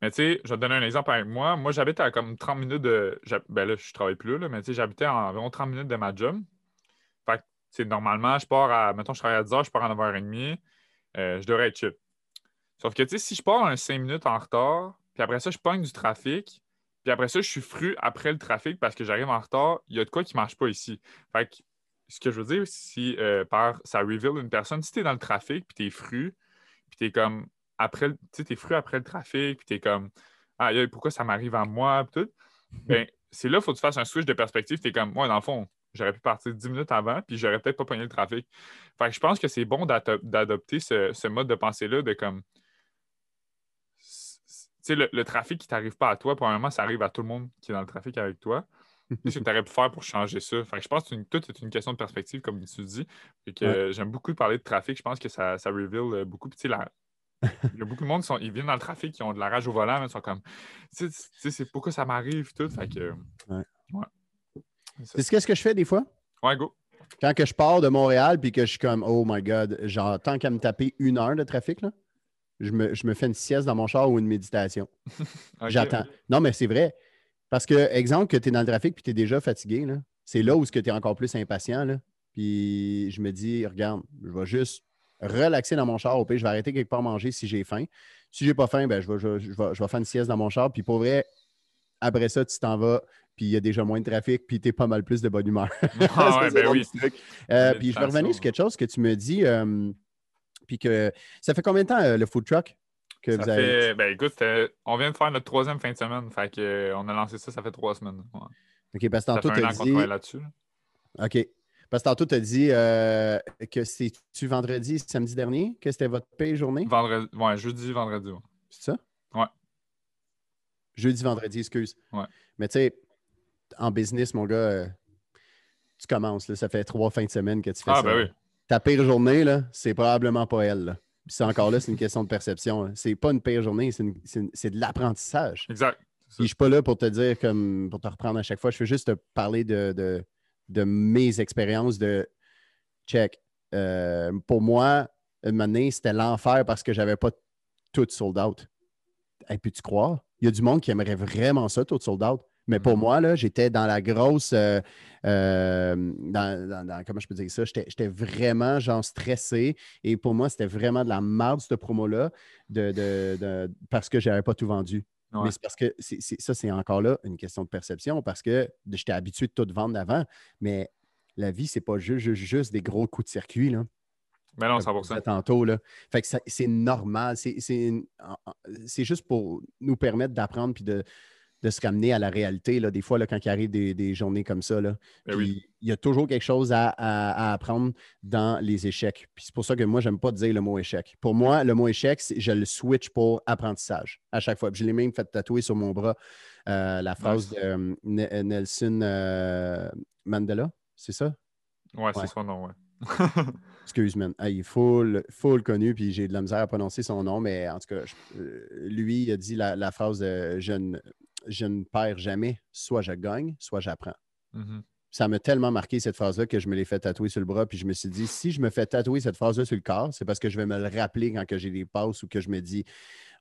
Mais tu sais, je vais te donner un exemple avec moi. Moi, j'habite à comme 30 minutes de. Ben là, je travaille plus là, mais tu sais, j'habitais à environ 30 minutes de ma job. Fait que, normalement, je pars à. Mettons, je travaille à 10 h, je pars à 9h30. Euh, je devrais être chip. Sauf que, tu sais, si je pars un 5 minutes en retard, puis après ça, je pogne du trafic, puis après ça, je suis fru après le trafic parce que j'arrive en retard, il y a de quoi qui ne marche pas ici. Fait que, ce que je veux dire, si euh, par ça reveal une personne, si tu es dans le trafic, puis tu es fru, puis tu es comme après, tu sais, es fru après le trafic, puis tu es comme, ah, pourquoi ça m'arrive à moi, puis tout, ben, c'est là qu'il faut que tu fasses un switch de perspective. Tu es comme, moi, dans le fond, j'aurais pu partir 10 minutes avant, puis j'aurais peut-être pas pogné le trafic. Fait que je pense que c'est bon d'adopter ce, mode de pensée-là de comme. Tu sais, le, trafic qui t'arrive pas à toi, probablement, ça arrive à tout le monde qui est dans le trafic avec toi. Qu'est-ce que tu aurais pu faire pour changer ça? Fait que je pense que tout est une question de perspective, comme tu dis. Et que j'aime beaucoup parler de trafic. Je pense que ça, ça reveal euh, beaucoup. Puis, la, il y a beaucoup de monde qui sont, ils viennent dans le trafic, qui ont de la rage au volant, mais ils sont comme, tu sais, c'est pourquoi ça m'arrive, tout. Fait que, ouais. C'est qu'est-ce que je fais des fois? Ouais, go. Quand que je pars de Montréal puis que je suis comme, oh my God, genre, tant qu'à me taper une heure de trafic, là, je, me, je me fais une sieste dans mon char ou une méditation. J'attends. Non, mais c'est vrai. Parce que, exemple, que tu es dans le trafic puis tu es déjà fatigué, c'est là où tu es encore plus impatient. Là. Puis je me dis, regarde, je vais juste relaxer dans mon char. Au pire, je vais arrêter quelque part manger si j'ai faim. Si j'ai pas faim, ben, je, vais, je, vais, je, vais, faire une sieste dans mon char. Puis pour vrai, après ça, tu t'en vas, puis il y a déjà moins de trafic, puis tu es pas mal plus de bonne humeur. Ah ouais, ben oui. Euh, puis je vais revenir sur quelque chose que tu me dis, euh, puis que ça fait combien de temps euh, le food truck que ça vous avez... Fait, ben écoute, on vient de faire notre troisième fin de semaine, fait que, on a lancé ça, ça fait trois semaines. OK, parce que tantôt, tu as dit... là-dessus. OK. Parce que tantôt, tu as dit que c'est-tu vendredi, samedi dernier, que c'était votre paye journée? Vendredi, ouais, jeudi, vendredi. C'est ça? Ouais. Jeudi, vendredi, excuse. Ouais. Mais tu sais, en business, mon gars, euh, tu commences. Là, ça fait trois fins de semaine que tu fais ah, ça. Ben oui. Ta pire journée, là, c'est probablement pas elle. c'est encore là, c'est une question de perception. C'est pas une pire journée, c'est, de l'apprentissage. Exact. je suis pas là pour te dire, comme pour te reprendre à chaque fois. Je veux juste te parler de, de, mes expériences de check. Euh, pour moi, une année, c'était l'enfer parce que j'avais pas tout sold out. Et puis tu crois? Il y a du monde qui aimerait vraiment ça, tout sold out. Mais pour mm-hmm. moi, là, j'étais dans la grosse. Euh, euh, dans, comment je peux dire ça? J'étais vraiment genre stressé. Et pour moi, c'était vraiment de la merde, cette promo-là, de, parce que je n'avais pas tout vendu. Mais c'est parce que ça, c'est encore là une question de perception parce que j'étais habitué de tout vendre avant. Mais la vie, c'est pas juste, juste, des gros coups de circuit. Là. Mais non, 100%. Tantôt, là. Fait que c'est normal. C'est juste pour nous permettre d'apprendre puis de, de se ramener à la réalité. Là, des fois, là, quand il arrive des, journées comme ça, là, ben il y a toujours quelque chose à, apprendre dans les échecs. Puis c'est pour ça que moi, je n'aime pas dire le mot échec. Pour moi, le mot échec, je le switch pour apprentissage à chaque fois. je l'ai même fait tatouer sur mon bras euh, la phrase de euh, Nelson euh, Mandela, c'est ça? Ouais, c'est son nom, ouais. Excuse, moi il est full, full connu, puis j'ai de la misère à prononcer son nom, mais en tout cas, lui, il a dit la, phrase de je ne, je ne perds jamais. Soit je gagne, soit j'apprends. Mm-hmm. Ça m'a tellement marqué cette phrase-là que je me l'ai fait tatouer sur le bras. Puis je me suis dit, si je me fais tatouer cette phrase-là sur le corps, c'est parce que je vais me le rappeler quand que j'ai des passes ou que je me dis,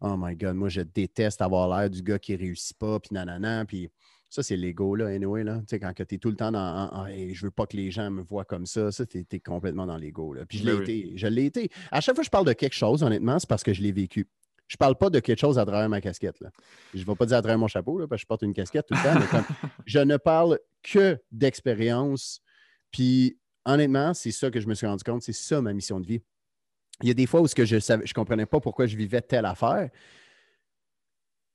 oh my God, moi, je déteste avoir l'air du gars qui réussit pas, puis nanana. Puis ça, c'est l'ego, là, anyway, là. Tu sais, quand tu es tout le temps dans je veux pas que les gens me voient comme ça, ça, tu es, complètement dans l'ego, là. Puis je l'ai ben été. Je l'ai été. À chaque fois que je parle de quelque chose, honnêtement, c'est parce que je l'ai vécu. Je parle pas de quelque chose à travers ma casquette. Là. Je ne vais pas dire à travers mon chapeau, là, parce que je porte une casquette tout le temps, mais je ne parle que d'expérience. Puis honnêtement, c'est ça que je me suis rendu compte, c'est ça ma mission de vie. Il y a des fois où ce que je ne je comprenais pas pourquoi je vivais telle affaire.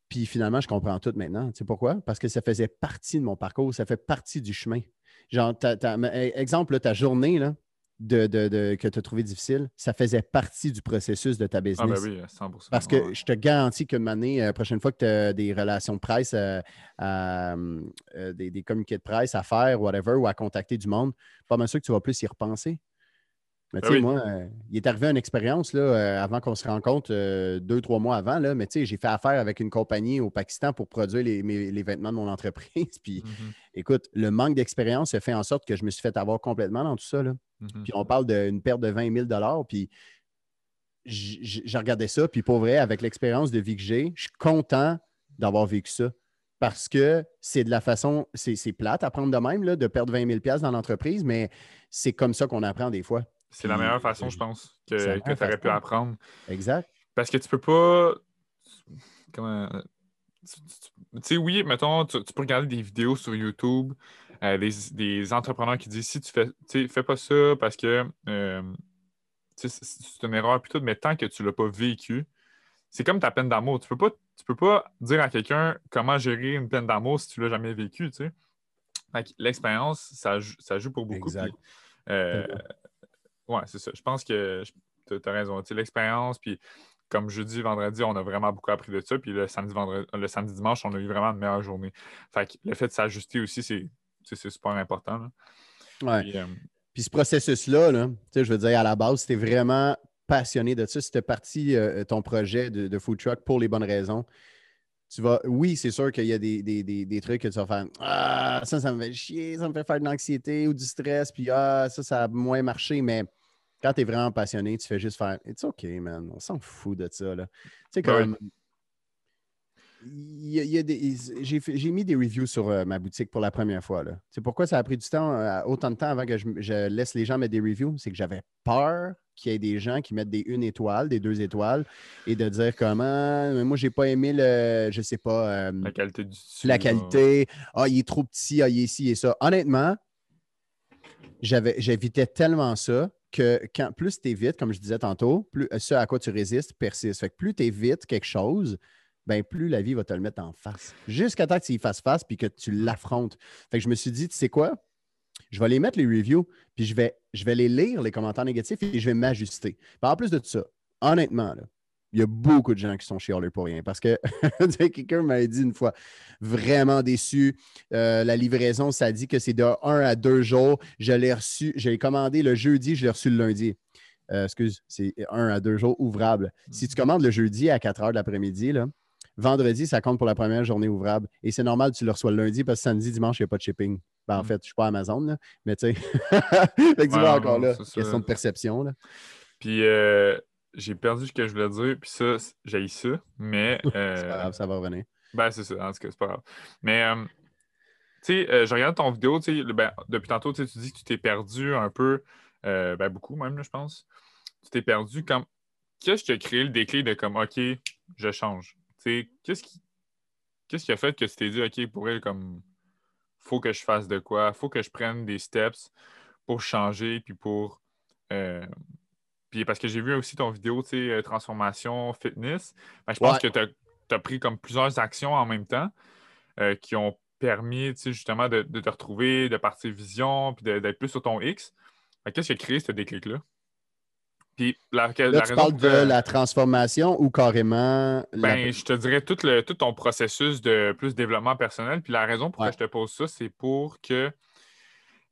Puis finalement, je comprends tout maintenant. Tu sais pourquoi? Parce que ça faisait partie de mon parcours, ça fait partie du chemin. Genre, e, exemple, ta journée, là, de, que tu as trouvé difficile, ça faisait partie du processus de ta Ah, ben business. oui, 100 Parce que je te garantis qu'une année, la prochaine fois que tu as des relations de presse, euh, euh, des, des communiqués de presse à faire, whatever, ou à contacter du monde, pas mal sûr que tu vas plus y repenser. Mais tu Ah sais, oui. moi, euh, il est arrivé une expérience là, euh, avant qu'on se rencontre euh, deux, trois mois avant, là, mais tu sais, j'ai fait affaire avec une compagnie au Pakistan pour produire les, mes- les vêtements de mon entreprise. Puis Mhm, écoute, le manque d'expérience a fait en sorte que je me suis fait avoir complètement dans tout ça. Là. mhm. Puis on parle d'une perte de 20 000 Puis j'ai regardé ça. Puis pour vrai, avec l'expérience de vie que j'ai, je suis content d'avoir vécu ça. Parce que c'est de la façon, c'est c'est plate à prendre de même, là, de perdre 20 000 dans l'entreprise, mais c'est comme ça qu'on apprend des fois. C'est la meilleure façon, je pense, que, tu aurais pu apprendre. Exact. Parce que tu peux pas. Comment. Tu sais, oui, mettons, tu, tu peux regarder des vidéos sur YouTube, euh, des, des entrepreneurs qui disent si tu fais, fais pas ça parce que euh, c'est une erreur, puis tout, mais tant que tu l'as pas vécu, c'est comme ta peine d'amour. Tu peux pas, tu peux pas dire à quelqu'un comment gérer une peine d'amour si tu l'as jamais vécu, tu sais. L'expérience, ça, joue- ça joue pour beaucoup. Exact. euh, ouais, c'est ça. Je pense que tu as raison. L'expérience, puis comme jeudi, vendredi, on a vraiment beaucoup appris de ça. Puis le samedi, vendredi, le samedi, dimanche, on a eu vraiment une meilleure journée. Fait que le fait de s'ajuster aussi, c'est super important. là. Ouais. Puis, euh, Puis ce processus-là, là, tu sais, je veux dire, à la base, si tu vraiment passionné de ça, si tu es parti euh, ton projet de, de food truck pour les bonnes raisons, tu vas. Oui, c'est sûr qu'il y a des, des- des- des trucs que tu vas faire Ah, ça, ça me fait chier, ça me fait faire de l'anxiété ou du stress, puis ah, ça, ça a moins marché, mais quand tu es vraiment passionné, tu fais juste faire It's OK, man, on s'en fout de ça. Là. Tu sais, comme. il y a- il y a des- j'ai, mis des reviews sur euh, ma boutique pour la première fois. Là. C'est pourquoi ça a pris du temps, euh, autant de temps avant que je, je laisse les gens mettre des reviews? C'est que j'avais peur qu'il y ait des gens qui mettent des une étoile, des deux étoiles, et de dire comment, mais moi, j'ai pas aimé le, je sais pas, euh, la qualité du dessus, la qualité, ah, il est trop petit, ah, il est ci et ça. Honnêtement, j'évitais tellement ça que quand, plus tu évites, comme je disais tantôt, plus ce à quoi tu résistes persiste. Fait que plus tu évites quelque chose, ben plus la vie va te le mettre en face. Jusqu'à temps que tu y fasses face puis que tu l'affrontes. Fait que je me suis dit, tu sais quoi? Je vais les mettre les reviews, puis je vais, je vais les lire, les commentaires négatifs, et je vais m'ajuster. En plus de tout ça, honnêtement, là, il y a beaucoup de gens qui sont chialeux pour rien. Parce que quelqu'un m'a dit une fois, vraiment déçu. Euh, la livraison, ça dit que c'est de 1 à 2 jours. Je l'ai reçu, je l'ai commandé le jeudi, je l'ai reçu le lundi. Euh, excuse, c'est 1 à 2 jours ouvrable. Si tu commandes le jeudi à 4 heures de l'après-midi, vendredi, ça compte pour la première journée ouvrable. Et c'est normal, tu le reçois le lundi parce que samedi, dimanche, il n'y a pas de shipping. Ben, en Mm. fait, je ne suis pas Amazon, là, mais tu sais. fait que tu Ouais, vois encore là, ça. question de perception. Là. Puis euh, j'ai perdu ce que je voulais dire, puis ça, j'ai ça, mais. euh, C'est pas grave, ça va revenir. Ben, c'est ça, en tout cas, c'est pas grave. Mais, euh, tu sais, euh, je regarde ton vidéo, tu sais, ben, depuis tantôt, tu dis que tu t'es perdu un peu, euh, ben, beaucoup même, là, je pense. Tu t'es perdu comme. Qu'est-ce qui a créé le déclic de comme, OK, je change? Tu sais, qu'est-ce qui. Qu'est-ce qui a fait que tu t'es dit, OK, pour elle, comme, faut que je fasse de quoi? Faut que je prenne des steps pour changer, puis pour. Puis parce que j'ai vu aussi ton vidéo, tu sais, euh, transformation fitness. Ben, je pense Ouais. que tu as, pris comme plusieurs actions en même temps euh, qui ont permis, tu sais, justement, de, de te retrouver, de partir vision, puis d'être plus sur ton X. Qu'est-ce qui a créé ce déclic-là? Puis la, la Là, tu raison parles de la transformation ou carrément. la- ben, je te dirais tout, le, tout ton processus de plus développement personnel. Puis la raison pour Ouais. laquelle je te pose ça, c'est pour que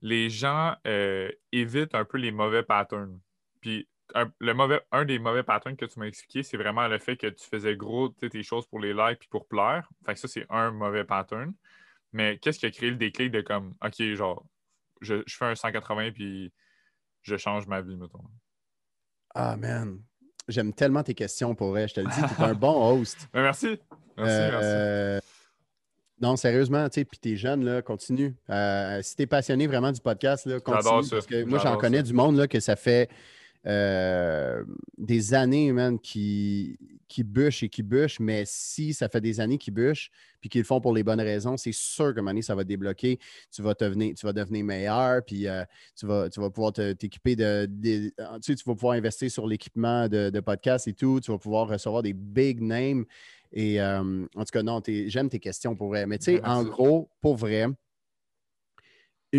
les gens euh, évitent un peu les mauvais patterns. Puis un, le mauvais, un des mauvais patterns que tu m'as expliqué, c'est vraiment le fait que tu faisais gros tes choses pour les likes puis pour plaire. Fait que ça, c'est un mauvais pattern. Mais qu'est-ce qui a créé le déclic de comme, OK, genre, je, je fais un 180 puis je change ma vie, mettons. Ah, man. J'aime tellement tes questions pour vrai. Je te le dis, tu es un bon host. Ben, merci. Merci, Euh, merci. non, sérieusement, tu sais, puis t'es jeune, là, continue. Euh, si t'es passionné vraiment du podcast, là, continue. Ça. Parce que moi, j'en connais ça. du monde, là, que ça fait euh, des années, man, qui, qui bûchent et qui bûchent, mais si ça fait des années qu'ils bûchent, puis qu'ils le font pour les bonnes raisons, c'est sûr que donné, ça va débloquer. Tu vas, te venir- tu vas devenir meilleur, puis euh, tu, vas, tu vas pouvoir t'équiper de, de- Tu sais, tu vas pouvoir investir sur l'équipement de, de podcast et tout. Tu vas pouvoir recevoir des big names. Et euh, en tout cas, non, j'aime tes questions pour vrai. Mais tu sais, en gros, pour vrai,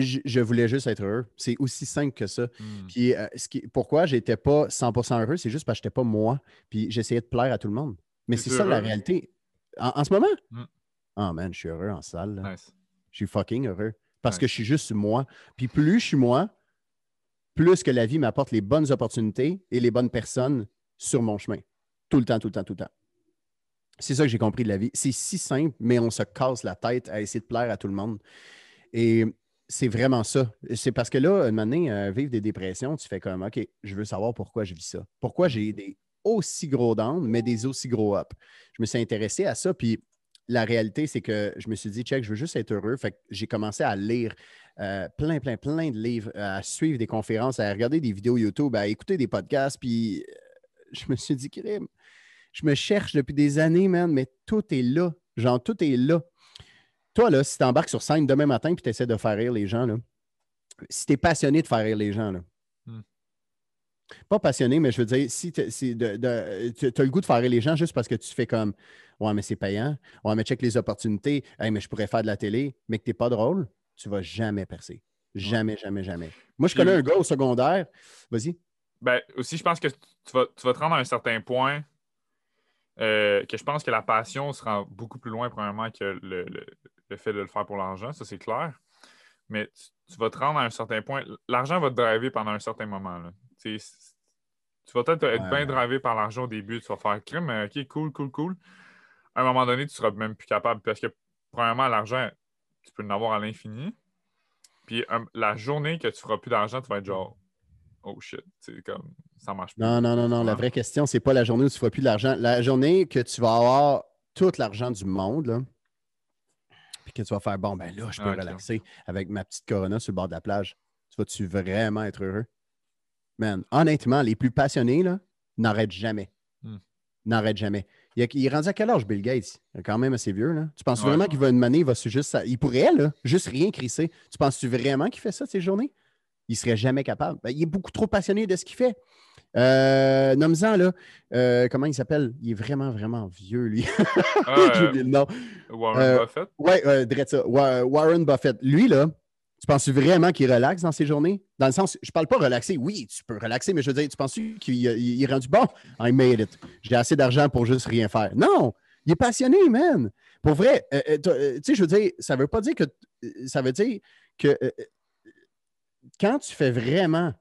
je, voulais juste être heureux. C'est aussi simple que ça. Hmm. Puis euh, ce qui, pourquoi j'étais pas 100% heureux, c'est juste parce que j'étais pas moi. Puis j'essayais de plaire à tout le monde. Mais c'est ça la réalité. En, ce moment? Oh man, je suis heureux en salle. Je suis fucking heureux. Parce que je suis juste moi. Puis plus je suis moi, plus que la vie m'apporte les bonnes opportunités et les bonnes personnes sur mon chemin. Tout le temps, tout le temps, tout le temps. C'est ça que j'ai compris de la vie. C'est si simple, mais on se casse la tête à essayer de plaire à tout le monde. Et c'est vraiment ça. C'est parce que là, une année, euh, vivre des dépressions, tu fais comme, OK, je veux savoir pourquoi je vis ça. Pourquoi j'ai des aussi gros downs, mais des aussi gros ups. Je me suis intéressé à ça, puis la réalité, c'est que je me suis dit, check, je veux juste être heureux. Fait que j'ai commencé à lire euh, plein, plein, plein de livres, à suivre des conférences, à regarder des vidéos YouTube, à écouter des podcasts, puis euh, je me suis dit, crime, je me cherche depuis des années, man, mais tout est là. Genre, tout est là. Toi, là, si tu embarques sur scène demain matin et tu essaies de faire rire les gens, là, si tu es passionné de faire rire les gens, là, hmm. pas passionné, mais je veux dire, si tu as le goût de faire rire les gens juste parce que tu fais comme Ouais, mais c'est payant. Ouais, mais check les opportunités. Hey, mais je pourrais faire de la télé, mais que tu n'es pas drôle, tu ne vas jamais percer. Jamais, jamais, jamais. Moi, je connais un gars au secondaire. Vas-y. Ben, aussi, je pense que tu vas, tu vas te rendre à un certain point euh, que je pense que la passion sera beaucoup plus loin, premièrement, que le, le, fait de le faire pour l'argent, ça c'est clair. Mais tu, vas te rendre à un certain point. L'argent va te driver pendant un certain moment. Tu vas peut-être être bien drivé par l'argent au début. Tu vas faire crime, ok, cool, cool, cool. À un moment donné, tu seras même plus capable parce que, premièrement, l'argent, tu peux en avoir à l'infini. Puis la journée que tu feras plus d'argent, tu vas être genre, oh shit, c'est comme ça marche pas. Non, non, non, non. La vraie question, c'est pas la journée où tu ne feras plus de l'argent. La journée que tu vas avoir tout l'argent du monde, là, puis que tu vas faire bon, ben là, je peux relaxer avec ma petite Corona sur le bord de la plage. Tu vas-tu vraiment être heureux? Man, honnêtement, les plus passionnés, là, n'arrêtent jamais. Hmm. N'arrêtent jamais. Il, est rendu à quel âge, Bill Gates? Il est quand même assez vieux, là. Tu penses vraiment qu'il va une année, il va juste. Il pourrait, là, juste rien crisser. Tu penses-tu vraiment qu'il fait ça ces journées? Il serait jamais capable. Ben, il est beaucoup trop passionné de ce qu'il fait. Euh, Nomme-en, là. Euh, comment il s'appelle? Il est vraiment, vraiment vieux, lui. Ah, J'ai oublié le nom. Warren euh, Buffett? Oui, euh, ça. Warren Buffett. Lui, là, tu penses vraiment qu'il relaxe dans ses journées? Dans le sens, je parle pas relaxer. Oui, tu peux relaxer, mais je veux dire, tu penses qu'il est rendu bon? I made it. J'ai assez d'argent pour juste rien faire. Non! Il est passionné, man. Pour vrai, tu sais, je veux dire, ça veut pas dire que. Ça veut dire que quand tu fais vraiment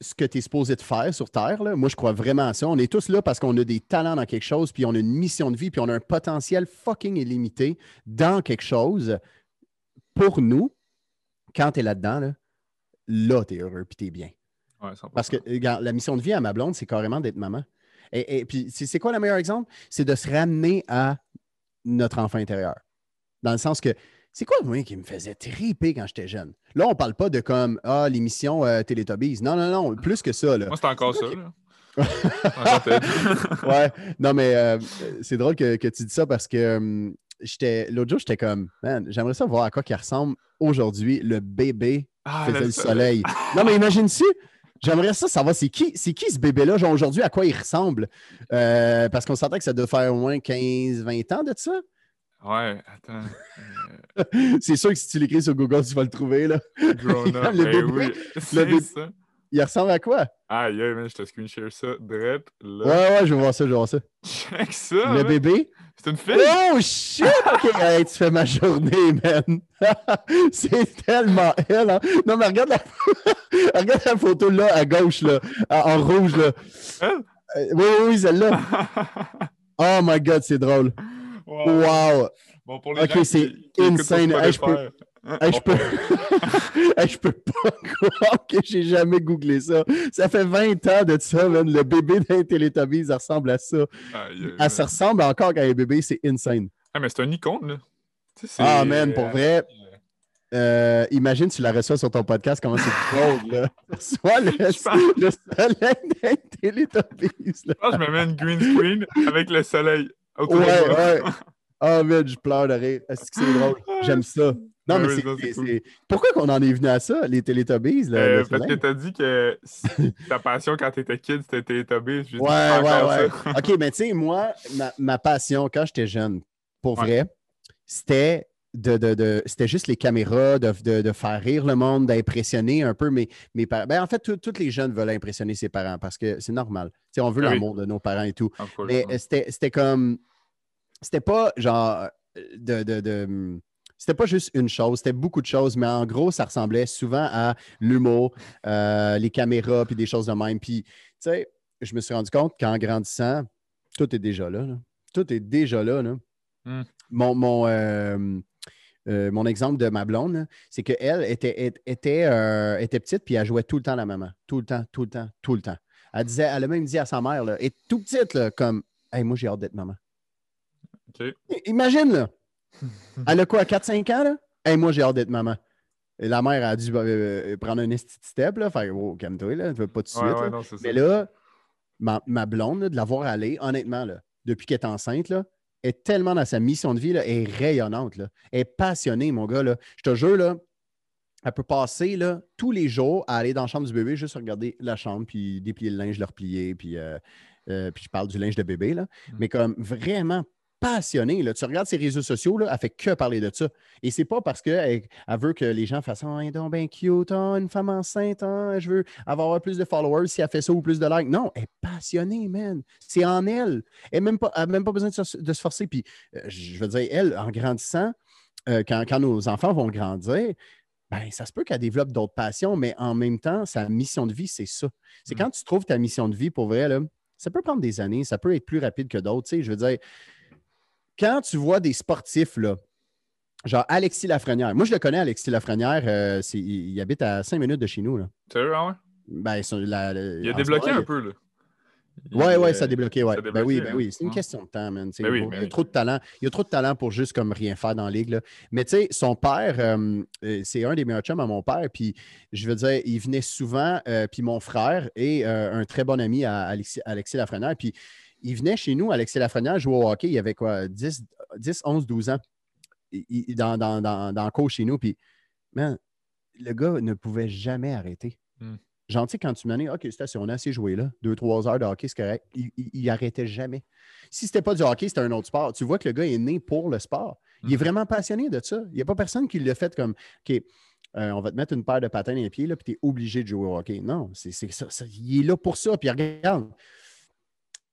ce que tu es supposé de faire sur Terre, moi, je crois vraiment à ça. On est tous là parce qu'on a des talents dans quelque chose, puis on a une mission de vie, puis on a un potentiel fucking illimité dans quelque chose. Pour nous, quand tu es là-dedans, là, là tu es heureux, puis tu es bien. parce que la mission de vie à ma blonde, c'est carrément d'être maman. Et, et puis, c'est quoi le meilleur exemple? C'est de se ramener à notre enfant intérieur. Dans le sens que c'est quoi, moi, qui me faisait triper quand j'étais jeune? Là, on parle pas de comme, ah, l'émission euh, Télétobies. Non, non, non, plus que ça. Là. Moi, c'est encore ça. Là. ouais, non, mais euh, c'est drôle que, que, tu dis ça parce que euh, j'étais l'autre jour, j'étais comme, man, j'aimerais ça voir à quoi il ressemble aujourd'hui le bébé ah, faisait le soleil. non, mais imagine-tu, J'aimerais ça savoir c'est qui, c'est qui ce bébé-là, genre aujourd'hui, à quoi il ressemble? parce qu'on sentait que ça doit faire au moins 15-20 ans de ça. Ouais, attends. c'est sûr que si tu l'écris sur Google, tu vas le trouver. Là. Grown up, ben oui, le ça. Il ressemble à quoi? Ah, yeah, man, je te screen share ça. Drette, là. Ouais, ouais, je vais voir ça, je vais voir ça. Check ça. Le bébé? C'est une fille. Oh, shit! OK, tu fais ma journée, man. c'est tellement elle, hein? Non, mais regarde la, regarde la photo là, à gauche, là, en rouge, là. Elle? Euh, oui, oui, oui, celle-là. oh my God, c'est drôle. Wow! Bon, pour les ok, c'est insane. je, peux... je, peux... je peux pas croire que j'ai jamais googlé ça. Ça fait 20 ans de ça, man. Le bébé d'un Télétobies, ça ressemble à ça. Ah, ça ressemble encore à un bébé, c'est insane. Ah, mais c'est un icône, là. Ah, man, pour vrai. Euh, imagine tu la reçois sur ton podcast, comment c'est drôle, là. Soit le, le soleil d'un Télétobies. Je pense que je me mets une green screen avec le soleil. Ouais, ouais. Ah, oh, je pleure de rire. Est-ce que c'est drôle? J'aime ça. Non, mais c'est. Pourquoi qu'on en est venu à ça, les Teletubbies? Là, euh, parce que t'as dit que ta passion quand t'étais kid, c'était Teletubbies. Ouais, ouais, ouais. OK, mais tu sais, moi, ma, passion quand j'étais jeune, pour vrai, c'était de, c'était juste les caméras, de, faire rire le monde, d'impressionner un peu mes, mes parents. Ben, en fait, tous les jeunes veulent impressionner ses parents parce que c'est normal. on veut ah l'amour de nos parents et tout. Mais c'était comme. C'était pas genre de, de c'était pas juste une chose, c'était beaucoup de choses, mais en gros, ça ressemblait souvent à l'humour, euh, les caméras, puis des choses de même. Puis, tu sais, je me suis rendu compte qu'en grandissant, tout est déjà là. Tout est déjà là. Hmm. Mon, mon, euh, euh, mon exemple de ma blonde, c'est qu'elle était, était, était petite puis elle jouait tout le temps la maman. Tout le temps, tout le temps, tout le temps. Elle, disait, elle a même dit à sa mère, là, et tout petite, comme Hey, moi, j'ai hâte d'être maman. Imagine, là. elle a quoi, 4-5 ans, là? Hey, moi, j'ai hâte d'être maman. Et la mère a dû euh, prendre un step, là, faire Oh, calme-toi, là, tu veux pas tout de suite. Mais là, ma, ma blonde, de l'avoir allée, honnêtement, là, depuis qu'elle est enceinte, là, est tellement dans sa mission de vie, là, elle est rayonnante. Là. Elle est passionnée, mon gars. Là. Je te jure, là, elle peut passer là, tous les jours à aller dans la chambre du bébé, juste regarder la chambre, puis déplier le linge, le replier, puis, euh, euh, puis je parle du linge de bébé. Là. Mm. Mais comme vraiment passionnée. Là. Tu regardes ses réseaux sociaux, là, elle fait que parler de ça. Et c'est pas parce qu'elle elle veut que les gens fassent Oh, elle est donc bien cute, oh, une femme enceinte, oh, je veux avoir plus de followers si elle fait ça ou plus de likes. Non, elle est passionnée, man. C'est en elle. Elle n'a même, pas, même pas besoin de se, forcer. Puis, euh, je veux dire, elle, en grandissant, euh, quand, quand, nos enfants vont grandir, ben, ça se peut qu'elle développe d'autres passions, mais en même temps, sa mission de vie, c'est ça. C'est mm. quand tu trouves ta mission de vie pour vrai, là, ça peut prendre des années, ça peut être plus rapide que d'autres. Je veux dire, quand tu vois des sportifs, là, genre Alexis Lafrenière, moi je le connais, Alexis Lafrenière, euh, il, habite à 5 minutes de chez nous. Là. Sérieux, ah ouais? Ben, il a débloqué un peu, là. Oui, oui, ça a débloqué, ouais. Ben oui, ben oui. C'est une question de temps, man. Ben ben il y a trop de talent. Il y a trop de talent pour juste comme rien faire dans la ligue. Là. Mais tu sais, son père, euh, euh, c'est un des meilleurs chums à mon père. Puis je veux dire, il venait souvent, puis mon frère et un très bon ami à Alexis, Alexis Lafrenière. Puis il venait chez nous, Alexis Lafrenière, jouer au hockey. Il avait quoi, 10, 10 11, 12 ans dans, dans, dans, dans, le coach chez nous. Puis, man, le gars ne pouvait jamais arrêter. Hmm. Gentil, quand tu m'as dit, OK, c'est on a assez joué là, deux, trois heures de hockey, c'est correct. Il, il, arrêtait jamais. Si c'était pas du hockey, c'était un autre sport. Tu vois que le gars est né pour le sport. Il est hmm. vraiment passionné de ça. Il n'y a pas personne qui l'a fait comme, OK, euh, on va te mettre une paire de patins dans les pieds, là, puis tu es obligé de jouer au hockey. Non, c'est ça, Il est là pour ça. Puis regarde,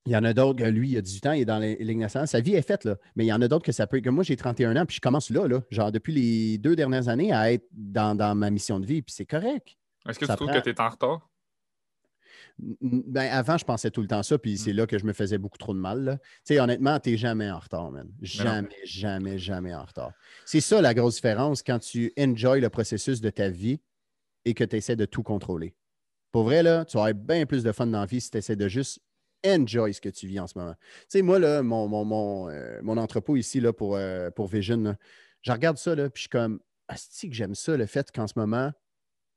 il y en a d'autres, lui, il a 18 ans, il est dans les. Sa vie est faite, là. Mais il y en a d'autres que ça peut. Que moi, j'ai 31 ans, puis je commence là, là, genre depuis les deux dernières années, à être dans, ma mission de vie, puis c'est correct. Est-ce que tu trouves que tu es en retard? Ben, avant, je pensais tout le temps ça, puis c'est hmm. là que je me faisais beaucoup trop de mal. Tu sais, honnêtement, tu n'es jamais en retard, man. Jamais, jamais, jamais en retard. C'est ça la grosse différence quand tu enjoy le processus de ta vie et que tu essaies de tout contrôler. Pour vrai, là, tu vas avoir bien plus de fun dans la vie si tu essaies de juste enjoy ce que tu vis en ce moment. Tu sais, moi, là, mon, mon, mon, euh, entrepôt ici là, pour, euh, pour Vision, je regarde ça, là, puis je suis comme, asti que j'aime ça, le fait qu'en ce moment,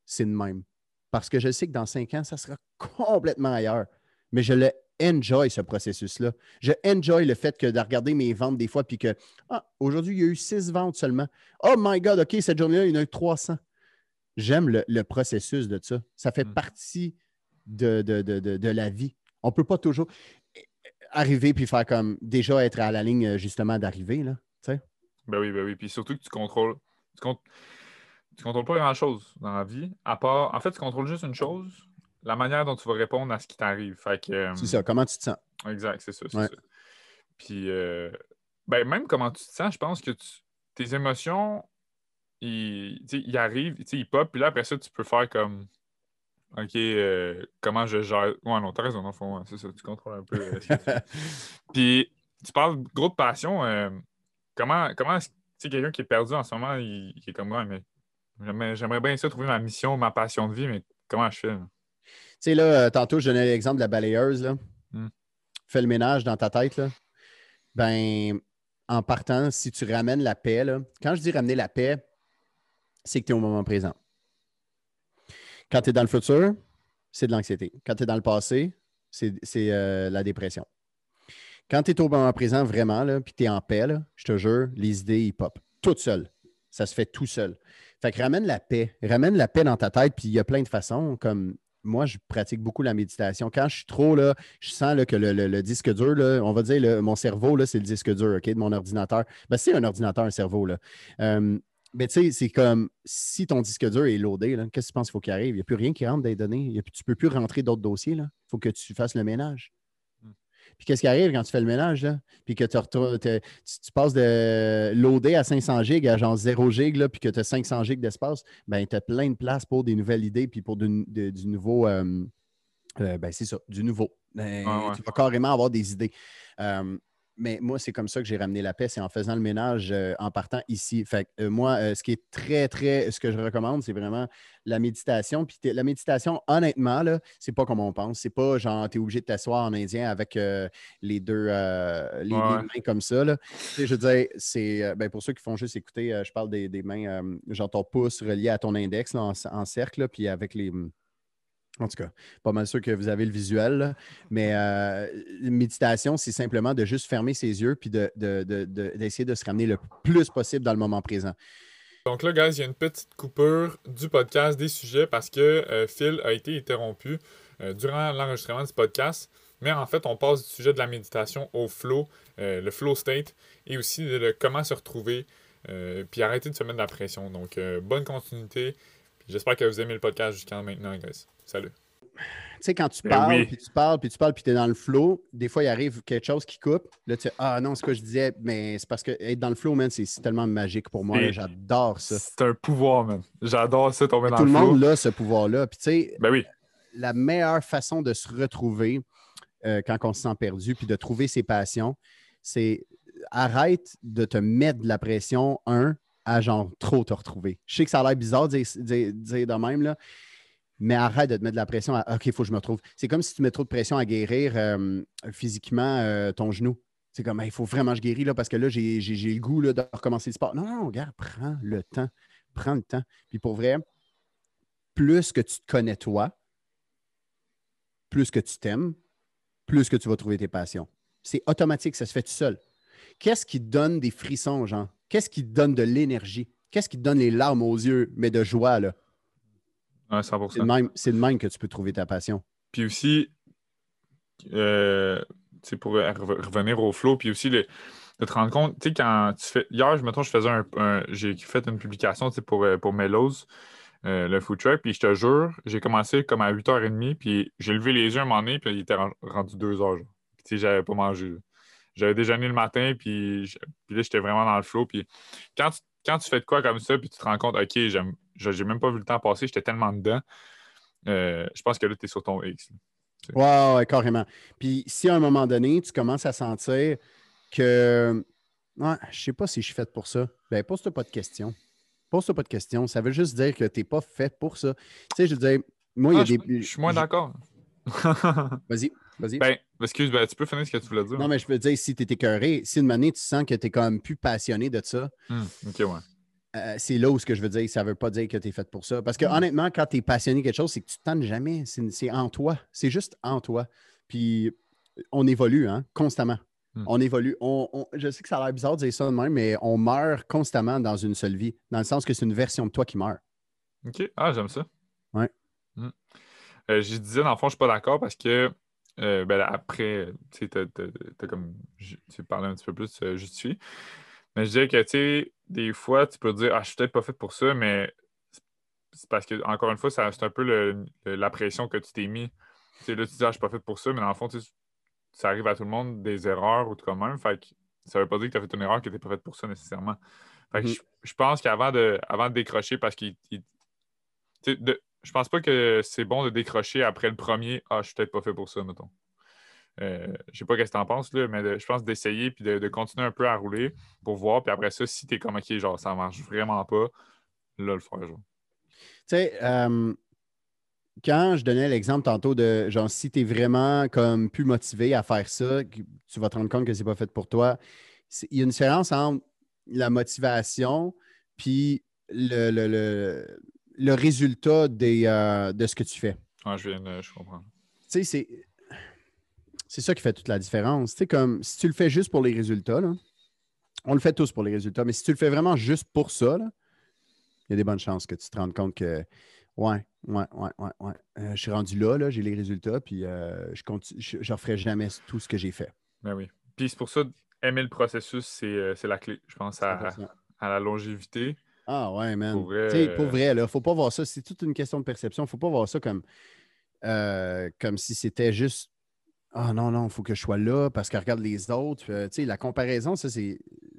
c'est de même. Parce que je sais que dans cinq ans, ça sera complètement ailleurs. Mais je le enjoy, ce processus-là. Je enjoy le fait que de regarder mes ventes des fois, puis que, ah, aujourd'hui, il y a eu six ventes seulement. Oh my God, OK, cette journée-là, il y en a eu 300. J'aime le, processus de ça. Ça fait mm. partie de, de, de, la vie. On ne peut pas toujours arriver puis faire comme déjà être à la ligne euh, justement d'arriver. Là, ben oui, ben oui. Puis surtout que tu contrôles. Tu, contrôles pas grand-chose dans la vie. À part. En fait, tu contrôles juste une chose, la manière dont tu vas répondre à ce qui t'arrive. Fait que. Euh, c'est ça, comment tu te sens. Exact, c'est ça. Puis euh, ben, même comment tu te sens, je pense que tes émotions, ils, ils arrivent, ils pop, puis là après ça, tu peux faire comme OK, euh, comment je gère? Ouais, non, t'as raison, dans fond, c'est ça, tu contrôles un peu. Euh, Puis, tu parles de gros de passion. Euh, comment, comment est-ce que quelqu'un qui est perdu en ce moment, il, est comme moi, mais j'aimerais bien ça trouver ma mission, ma passion de vie, mais comment je fais? Tu sais, là, tantôt, je donnais l'exemple de la balayeuse, là. Hmm. Fais le ménage dans ta tête, là. Ben, en partant, si tu ramènes la paix, là, quand je dis ramener la paix, c'est que tu es au moment présent. Quand tu es dans le futur, c'est de l'anxiété. Quand tu es dans le passé, c'est euh, la dépression. Quand tu es au moment présent vraiment, puis tu es en paix, je te jure, les idées, ils pop. Toutes seules. Ça se fait tout seul. Fait que ramène la paix. Ramène la paix dans ta tête, puis il y a plein de façons. Comme moi, je pratique beaucoup la méditation. Quand je suis trop là, je sens que le, disque dur, on va dire mon cerveau, c'est le disque dur ok, de mon ordinateur. Ben, c'est un ordinateur, un cerveau. Là. Mais tu sais, c'est comme si ton disque dur est loadé, qu'est-ce que tu penses qu'il faut qu'il arrive? Il n'y a plus rien qui rentre des données. tu ne peux plus rentrer d'autres dossiers. Il faut que tu fasses le ménage. Hmm. Puis qu'est-ce qui arrive quand tu fais le ménage? Là? Puis que tu, passes de loader à 500 gigs à genre 0 gig, là, puis que tu as 500 gigs d'espace, ben, tu as plein de place pour des nouvelles idées, puis pour du, nouveau. Euh, euh, ben, c'est ça, du nouveau. Ben, tu vas carrément avoir des idées. Mais moi, c'est comme ça que j'ai ramené la paix, c'est en faisant le ménage euh, en partant ici. Fait euh, moi, euh, ce qui est très, très, ce que je recommande, c'est vraiment la méditation. Puis la méditation, honnêtement, là, c'est pas comme on pense. C'est pas genre, tu es obligé de t'asseoir en indien avec les deux les, mains comme ça. Là. je veux dire, c'est, ben, pour ceux qui font juste écouter, je parle des, mains, genre ton pouce relié à ton index en, en, cercle, puis avec les en tout cas, pas mal sûr que vous avez le visuel, mais euh, méditation, c'est simplement de juste fermer ses yeux puis d'essayer de, se ramener le plus possible dans le moment présent. Donc là, guys, il y a une petite coupure du podcast des sujets parce que euh, Phil a été interrompu euh, durant l'enregistrement du podcast. Mais en fait, on passe du sujet de la méditation au flow, le flow state, et aussi de comment se retrouver, puis arrêter de se mettre de la pression. Donc, bonne continuité. J'espère que vous aimez le podcast jusqu'à maintenant, guys. Salut. Tu sais, quand tu ben parles, puis tu parles, puis tu parles, puis tu es dans le flow, des fois, il arrive quelque chose qui coupe. Là, tu sais, ah non, c'est ce que je disais, mais c'est parce que être dans le flow, man, c'est tellement magique pour moi. J'adore ça. C'est un pouvoir, man. J'adore ça, tomber dans le flow. Tout le monde a ce pouvoir-là. Puis, tu sais, ben oui. la meilleure façon de se retrouver euh, quand on se sent perdu, puis de trouver ses passions, c'est arrête de te mettre de la pression, un, à genre trop te retrouver. Je sais que ça a l'air bizarre de dire, dire de même, là, mais arrête de te mettre de la pression à OK, il faut que je me retrouve. C'est comme si tu mets trop de pression à guérir euh, physiquement euh, ton genou. C'est comme il faut vraiment que je guéris là, parce que là, j'ai le goût là, de recommencer le sport. Non, non, regarde, prends le temps. Prends le temps. Puis pour vrai, plus que tu te connais toi, plus que tu t'aimes, plus que tu vas trouver tes passions. C'est automatique, ça se fait tout seul. Qu'est-ce qui donne des frissons, Jean? Qu'est-ce qui donne de l'énergie? Qu'est-ce qui donne les larmes aux yeux, mais de joie, là? C'est de, même, que tu peux trouver ta passion. Puis aussi, euh, pour revenir au flow, puis aussi de te rendre compte, tu sais, quand tu fais. Hier, je, je faisais un. j'ai fait une publication pour, euh, pour Mellows, euh, le food truck, puis je te jure, j'ai commencé comme à 8h30, puis j'ai levé les yeux un moment donné, puis il était rendu 2h. Tu sais, j'avais pas mangé. J'avais déjeuné le matin, puis, puis là, j'étais vraiment dans le flow. Puis quand tu, quand tu fais de quoi comme ça, puis tu te rends compte, OK, j'aime j'ai même pas vu le temps passer, j'étais tellement dedans. Euh, je pense que là, tu es sur ton X. Wow, ouais, carrément. Puis si à un moment donné, tu commences à sentir que ouais, je sais pas si je suis fait pour ça, ben pose-toi pas de questions. Pose-toi pas de questions. Ça veut juste dire que tu n'es pas fait pour ça. Tu sais, je veux dire, moi, il y a ah, des. Je suis moins d'accord. vas-y, vas-y. Ben, excuse, ben, tu peux finir ce que tu voulais dire. Non, mais je veux dire, si tu es écœuré, si une année tu sens que tu es quand même plus passionné de ça, hmm, ok, ouais. Euh, c'est là où ce que je veux dire, ça ne veut pas dire que tu es fait pour ça. Parce que mm. honnêtement, quand tu es passionné de quelque chose, c'est que tu ne tentes jamais. C'est en toi. C'est juste en toi. Puis on évolue hein, constamment. Mm. On évolue. On, je sais que ça a l'air bizarre de dire ça de même, mais on meurt constamment dans une seule vie, dans le sens que c'est une version de toi qui meurt. OK. Ah, j'aime ça. Ouais. Mm. Euh, je disais, dans le fond, je ne suis pas d'accord parce que euh, ben, après, tu as, comme tu parlé un petit peu plus justifié. Mais je dirais que, tu sais, des fois, tu peux dire, ah, je suis peut-être pas fait pour ça, mais c'est parce que, encore une fois, c'est un peu la pression que tu t'es mis. Tu sais, là, tu dis, ah, je suis pas fait pour ça, mais dans le fond, ça arrive à tout le monde des erreurs ou tout comme même. Fait que ça veut pas dire que tu as fait une erreur que tu n'es pas fait pour ça nécessairement. Fait que mm-hmm. je, pense qu'avant de, avant de décrocher, parce que je pense pas que c'est bon de décrocher après le premier, ah, je suis peut-être pas fait pour ça, mettons. Euh, je ne sais pas ce que tu en penses, là, mais je pense d'essayer puis de, continuer un peu à rouler pour voir. Puis après ça, si tu es comme OK, genre ça marche vraiment pas, là, le faire. Tu sais, euh, quand je donnais l'exemple tantôt de genre si tu es vraiment comme plus motivé à faire ça, tu vas te rendre compte que c'est pas fait pour toi. Il y a une différence entre la motivation puis le, le, résultat des, euh, de ce que tu fais. Ah, je viens, je comprends. Tu sais, c'est c'est ça qui fait toute la différence. Tu comme si tu le fais juste pour les résultats, on le fait tous pour les résultats, mais si tu le fais vraiment juste pour ça, il y a des bonnes chances que tu te rendes compte que Ouais, ouais, ouais, ouais, ouais. Euh, je suis rendu là, là j'ai les résultats, puis euh, je continue, je ferai jamais tout ce que j'ai fait. Ben oui. Puis c'est pour ça, aimer le processus, c'est euh, la clé, je pense, à, à la longévité. Ah ouais, man. Pour vrai, pour vrai là, faut pas voir ça. C'est toute une question de perception. Faut pas voir ça comme, comme si c'était juste ah non, non, il faut que je sois là parce que regarde les autres. tu sais, la comparaison, ça, c'est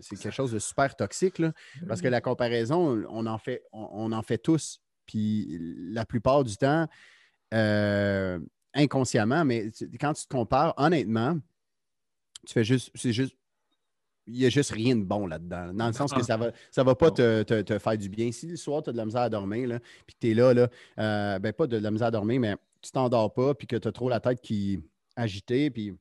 quelque chose de super toxique. Là, parce que la comparaison, on en fait, on en fait tous. Puis la plupart du temps, euh, inconsciemment, mais quand tu te compares, honnêtement, tu fais juste, c'est juste, il n'y a juste rien de bon là-dedans. Dans le sens que ça ne va, ça va pas te, faire du bien. Si le soir, tu as de la misère à dormir, là, puis tu es là, là euh, ben pas de la misère à dormir, mais tu t'endors pas, puis que tu as trop la tête qui agitée, puis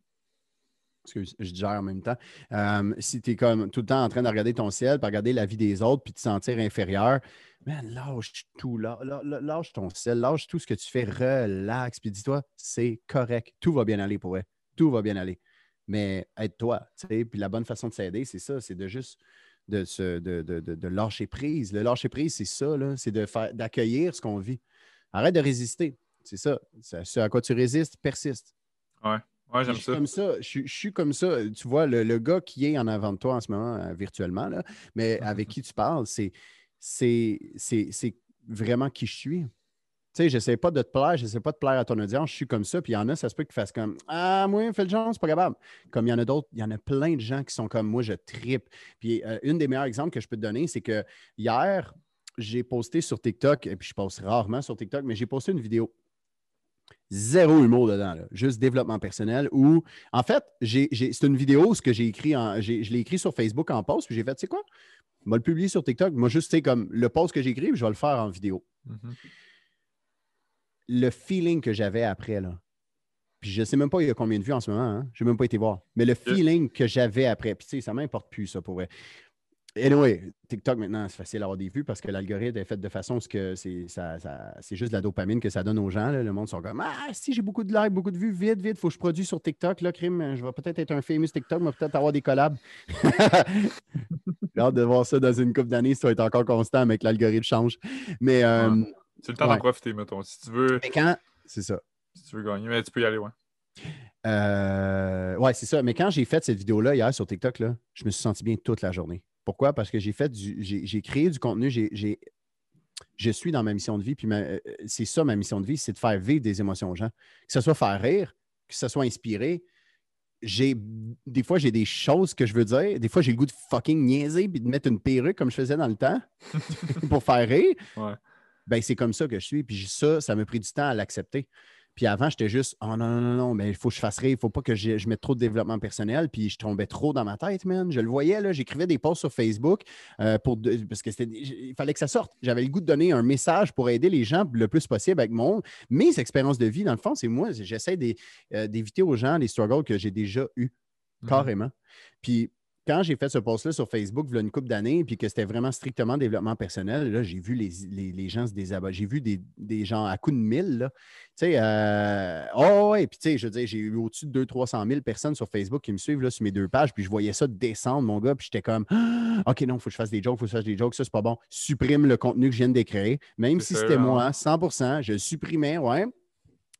que je gère en même temps. Euh, si tu es comme tout le temps en train de regarder ton ciel, puis regarder la vie des autres, puis te sentir inférieur, man, lâche tout, lâche ton ciel, lâche tout ce que tu fais, relax, puis dis-toi, c'est correct, tout va bien aller pour eux, tout va bien aller. Mais aide-toi, tu sais, puis la bonne façon de s'aider, c'est ça, c'est de juste de, se, de, de, de, lâcher prise. Le lâcher prise, c'est ça, c'est d'accueillir ce qu'on vit. Arrête de résister. C'est ça. Ce à quoi tu résistes, persiste. Ouais. Ouais, j'aime ça. Comme ça. Je, suis comme ça. Tu vois, le, gars qui est en avant de toi en ce moment, euh, virtuellement, là, mais avec qui tu parles, c'est, c'est, vraiment qui je suis. Tu sais, j'essaie pas de te plaire, j'essaie pas de plaire à ton audience, je suis comme ça. Puis il y en a, ça se peut qu'ils fassent comme Ah, moi, fais le genre, c'est pas capable. Comme il y en a d'autres, il y en a plein de gens qui sont comme moi, je tripe. Puis euh, une des meilleurs exemples que je peux te donner, c'est que hier, j'ai posté sur TikTok, et puis je poste rarement sur TikTok, mais j'ai posté une vidéo zéro humour dedans, juste développement personnel. Ou en fait, c'est une vidéo, ce que j'ai écrit, en, je l'ai écrit sur Facebook en post, puis j'ai fait, tu sais quoi? Je vais le publier sur TikTok. Moi, juste, tu comme le post que j'ai écrit, je vais le faire en vidéo. Mm-hmm. Le feeling que j'avais après, là. Puis je ne sais même pas il y a combien de vues en ce moment, hein? je n'ai même pas été voir. Mais le feeling que j'avais après, puis tu sais, ça ne m'importe plus, ça, pour vrai. Anyway, TikTok maintenant, c'est facile d'avoir des vues parce que l'algorithme est fait de façon que c'est juste de la dopamine que ça donne aux gens. Le monde sont comme Ah, si j'ai beaucoup de likes, beaucoup de vues, vite, vite, il faut que je produise sur TikTok. Là, crime, je vais peut-être être un famous TikTok, mais peut-être avoir des collabs. J'ai hâte de voir ça dans une couple d'années, ça va être encore constant, mais que l'algorithme change. Mais. Euh, c'est le temps d'en profiter, mettons. Si tu veux. Mais quand. C'est ça. Si tu veux gagner, mais tu peux y aller, ouais. Euh, ouais, c'est ça. Mais quand j'ai fait cette vidéo-là hier sur TikTok, là, je me suis senti bien toute la journée. Pourquoi? Parce que j'ai fait du, j'ai créé du contenu, j'ai, je suis dans ma mission de vie, puis euh, c'est ça ma mission de vie, c'est de faire vivre des émotions aux gens. Que ce soit faire rire, que ce soit inspiré. J'ai, des fois, j'ai des choses que je veux dire. Des fois, j'ai le goût de fucking niaiser puis de mettre une perruque comme je faisais dans le temps pour faire rire. Ben, c'est comme ça que je suis. Puis ça, ça m'a pris du temps à l'accepter. Puis avant, j'étais juste, oh non, non, non, non, mais il faut que je fasse rire, il ne faut pas que je, mette trop de développement personnel. Puis je tombais trop dans ma tête, man. Je le voyais, là, j'écrivais des posts sur Facebook euh, pour parce que il fallait que ça sorte. J'avais le goût de donner un message pour aider les gens le plus possible avec mon, mes expériences de vie. Dans le fond, c'est moi, j'essaie euh, d'éviter aux gens les struggles que j'ai déjà eus, mhm. carrément. Puis quand j'ai fait ce post-là sur Facebook, il y a une couple d'années, puis que c'était vraiment strictement développement personnel, là, j'ai vu les, gens se désabonner. J'ai vu des, gens à coups de mille, là. Tu sais, euh, oh, ouais, puis tu sais, je veux dire, j'ai eu au-dessus de 200-300 000 personnes sur Facebook qui me suivent, là, sur mes deux pages, puis je voyais ça descendre, mon gars, puis j'étais comme, ah, OK, non, il faut que je fasse des jokes, il faut que je fasse des jokes, ça, c'est pas bon. Supprime le contenu que je viens de créer, même si c'était moi, 100% je le supprimais, ouais,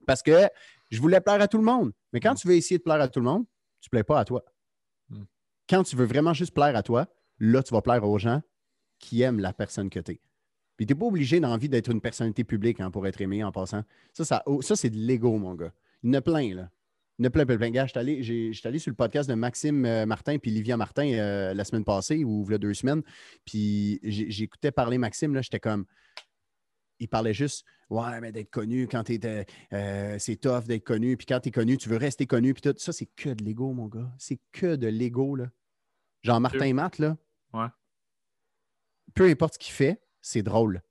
parce que je voulais plaire à tout le monde. Mais quand mm. tu veux essayer de plaire à tout le monde, tu ne plais pas à toi quand tu veux vraiment juste plaire à toi, là, tu vas plaire aux gens qui aiment la personne que tu es. Puis tu n'es pas obligé d'envie d'être une personnalité publique hein, pour être aimé en passant. Oh, ça c'est de l'ego, mon gars. Il y en a plein, là. Il y en a plein, plein, plein. Gars, je suis allé, sur le podcast de Maxime euh, Martin puis Livia Martin euh, la semaine passée ou il deux semaines. Puis j'écoutais parler Maxime, là, j'étais comme. Il parlait juste, ouais, mais d'être connu quand tu es. Euh, c'est tough d'être connu. Puis quand tu es connu, tu veux rester connu. Puis tout ça, c'est que de l'ego, mon gars. C'est que de l'ego, là. Jean-Martin Matt, là. Ouais. Peu importe ce qu'il fait, c'est drôle.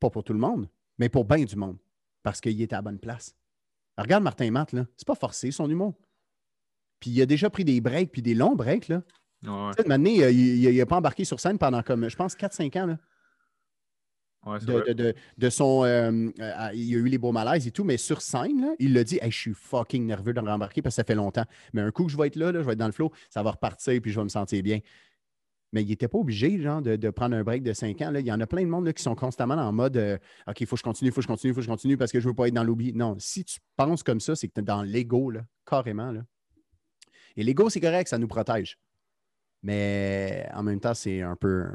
Pas pour tout le monde, mais pour bien du monde. Parce qu'il est à la bonne place. regarde Martin Matt, là. C'est pas forcé, son humour. Puis il a déjà pris des breaks, puis des longs breaks, là. Ouais. Tu sais, il n'a pas embarqué sur scène pendant comme, je pense, 4-5 ans, là. Ouais, de, de, de, son. Euh, euh, il y a eu les beaux malaises et tout, mais sur scène, là, il l'a dit Je suis fucking nerveux de rembarquer parce que ça fait longtemps. Mais un coup que je vais être là, là je vais être dans le flow, ça va repartir puis je vais me sentir bien. mais il n'était pas obligé genre, de, prendre un break de cinq ans. Là. Il y en a plein de monde qui sont constamment en mode euh, OK, il faut que je continue, il faut que je continue, il faut que je continue parce que je ne veux pas être dans l'oubli. Non, si tu penses comme ça, c'est que tu es dans l'ego, carrément. Là. Et l'ego, c'est correct, ça nous protège. Mais en même temps, c'est un peu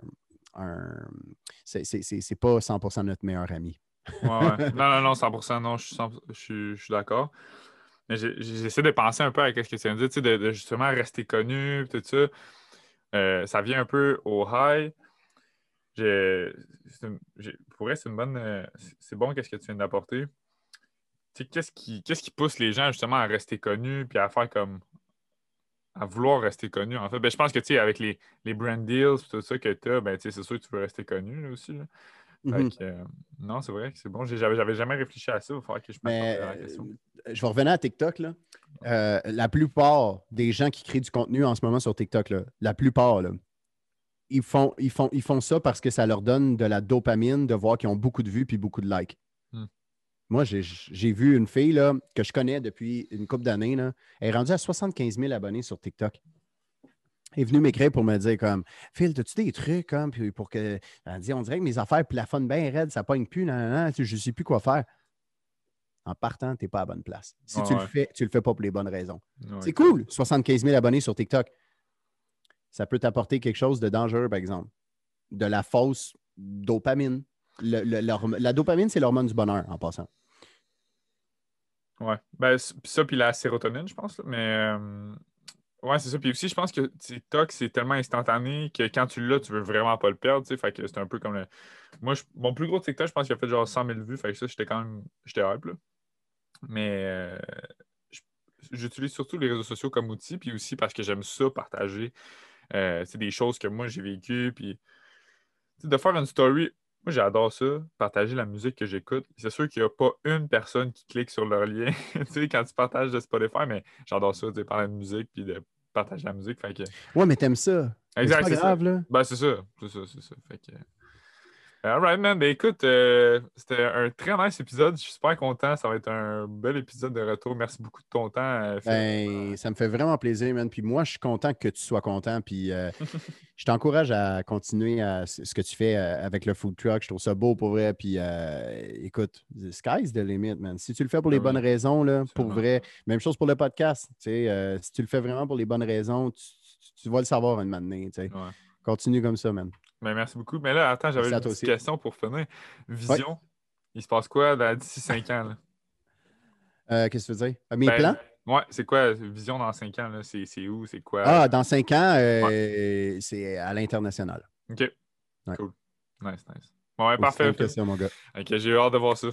C'est pas 100% notre meilleur ami. ouais, Non, non, non, 100%, non, je suis, d'accord. Mais j'essaie de penser un peu à ce que tu as dit, de, justement rester connu, tout ça. Euh, ça vient un peu au high. pour c'est une bonne. Euh, c'est bon qu'est-ce que tu viens d'apporter. Qu'est-ce qui, qui pousse les gens justement à rester connus puis à faire comme. À vouloir rester connus, en fait? Ben, je pense que tu avec les, les brand deals tout ça que tu as, ben, c'est sûr que tu veux rester connu aussi. Mhm. Euh, non, c'est vrai que c'est bon. J'avais jamais réfléchi à ça. Il va que je Mais, la question. je vais revenir à TikTok. Là. Euh, la plupart des gens qui créent du contenu en ce moment sur TikTok, la plupart, ils, font, ils, font, ils font ça parce que ça leur donne de la dopamine de voir qu'ils ont beaucoup de vues puis beaucoup de likes. Hmm. Moi, j'ai vu une fille là, que je connais depuis une couple d'années. Elle est rendue à 75 000 abonnés sur TikTok. Elle est venue m'écrire pour me dire comme Phil, as-tu des trucs comme pour que. Elle dit On dirait que mes affaires plafonnent bien raides, ça pogne plus, non, je ne sais plus quoi faire en partant, tu n'es pas à la bonne place. Si tu le fais, tu ne le fais pas pour les bonnes raisons. c'est cool, 75 000 abonnés sur TikTok. Ça peut t'apporter quelque chose de dangereux, par exemple. De la fausse dopamine. La dopamine, c'est l'hormone du bonheur, en passant. Ouais. Ben, ça, puis la sérotonine, je pense. Mais euh, ouais, c'est ça. Puis aussi, je pense que TikTok, c'est tellement instantané que quand tu l'as, tu veux vraiment pas le perdre. Fait que c'est un peu comme le. Moi, mon plus gros TikTok, je pense qu'il a fait genre 100 000 vues. Fait que ça, j'étais quand même. J'étais hype, là. Mais euh, j'utilise surtout les réseaux sociaux comme outil, puis aussi parce que j'aime ça, partager euh, des choses que moi j'ai vécues. Puis de faire une story, moi j'adore ça, partager la musique que j'écoute. C'est sûr qu'il n'y a pas une personne qui clique sur leur lien quand tu partages de Spotify, mais j'adore ça, de parler de musique puis de partager la musique. Fait que... Ouais, mais t'aimes ça. Exact. C'est grave, là. Ben, c'est ça. C'est ça, c'est ça. Fait que... Alright, man. Ben, écoute, euh, c'était un très nice épisode. Je suis super content. Ça va être un bel épisode de retour. Merci beaucoup de ton temps. Euh, ben, ça me fait vraiment plaisir, man. Puis moi, je suis content que tu sois content. Puis euh, je t'encourage à continuer à ce que tu fais avec le food truck. Je trouve ça beau pour vrai. Puis écoute, sky's the limit, man. Si tu le fais pour les bonnes raisons, là, pour vrai, même chose pour le podcast. si tu le fais vraiment pour les bonnes raisons, tu, vas le savoir une matinée. Continue comme ça, man. Mais merci beaucoup. Mais là, attends, j'avais une petite question pour finir. Vision, il se passe quoi d'ici 5 ans? Euh, qu'est-ce que tu veux dire? Euh, mes ben, plans? Ouais, c'est quoi Vision dans 5 ans? C'est où? C'est quoi? Ah, dans 5 ans, euh, c'est à l'international. OK. Cool. Nice, nice. Bon, ouais, parfait. Question, mon gars. OK, j'ai hâte de voir ça.